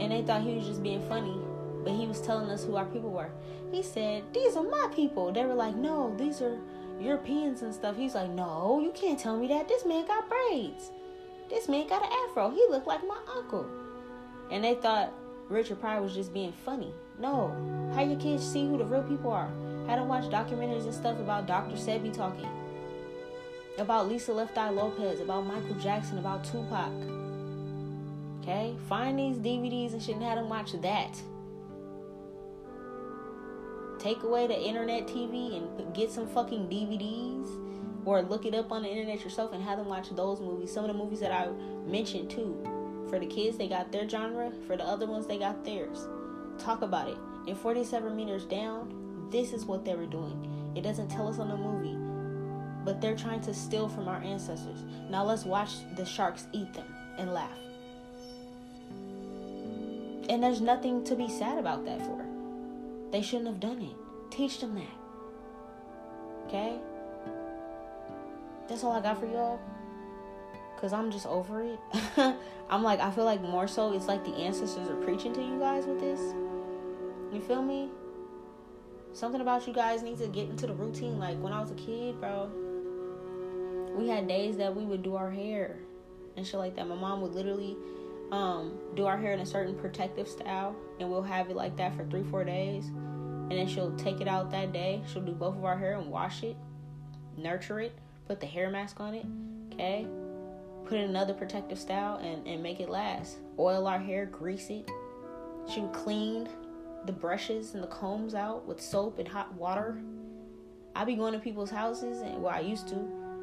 and they thought he was just being funny, but he was telling us who our people were. He said, These are my people. They were like, No, these are Europeans and stuff. He's like, No, you can't tell me that. This man got braids. This man got an afro. He looked like my uncle. And they thought Richard Pryor was just being funny. No. How your kids see who the real people are? How to watch documentaries and stuff about Dr. Sebi talking. About Lisa Left Eye Lopez, about Michael Jackson, about Tupac. Okay? Find these DVDs and and have them watch that. Take away the internet TV and get some fucking DVDs or look it up on the internet yourself and have them watch those movies. Some of the movies that I mentioned too. For the kids, they got their genre. For the other ones, they got theirs. Talk about it. In 47 meters down, this is what they were doing. It doesn't tell us on the movie, but they're trying to steal from our ancestors. Now let's watch the sharks eat them and laugh. And there's nothing to be sad about that for. They shouldn't have done it. Teach them that. Okay? That's all I got for y'all. Cause I'm just over it. (laughs) I'm like, I feel like more so it's like the ancestors are preaching to you guys with this. You feel me? Something about you guys need to get into the routine. Like when I was a kid, bro, we had days that we would do our hair and shit like that. My mom would literally um, do our hair in a certain protective style, and we'll have it like that for three, four days. And then she'll take it out that day. She'll do both of our hair and wash it, nurture it, put the hair mask on it, okay? Put in another protective style and, and make it last. Oil our hair, grease it. She would clean the brushes and the combs out with soap and hot water. I be going to people's houses and well I used to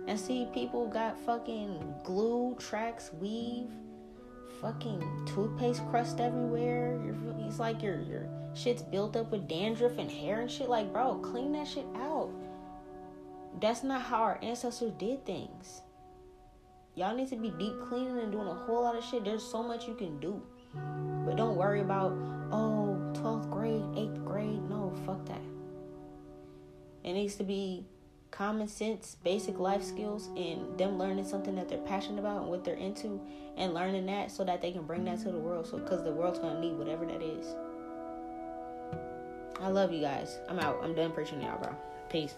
and see people got fucking glue, tracks, weave, fucking toothpaste crust everywhere. You're, it's like your your shit's built up with dandruff and hair and shit. Like, bro, clean that shit out. That's not how our ancestors did things. Y'all need to be deep cleaning and doing a whole lot of shit. There's so much you can do. But don't worry about, oh, 12th grade, 8th grade. No, fuck that. It needs to be common sense, basic life skills, and them learning something that they're passionate about and what they're into, and learning that so that they can bring that to the world. So, because the world's gonna need whatever that is. I love you guys. I'm out. I'm done preaching y'all, bro. Peace.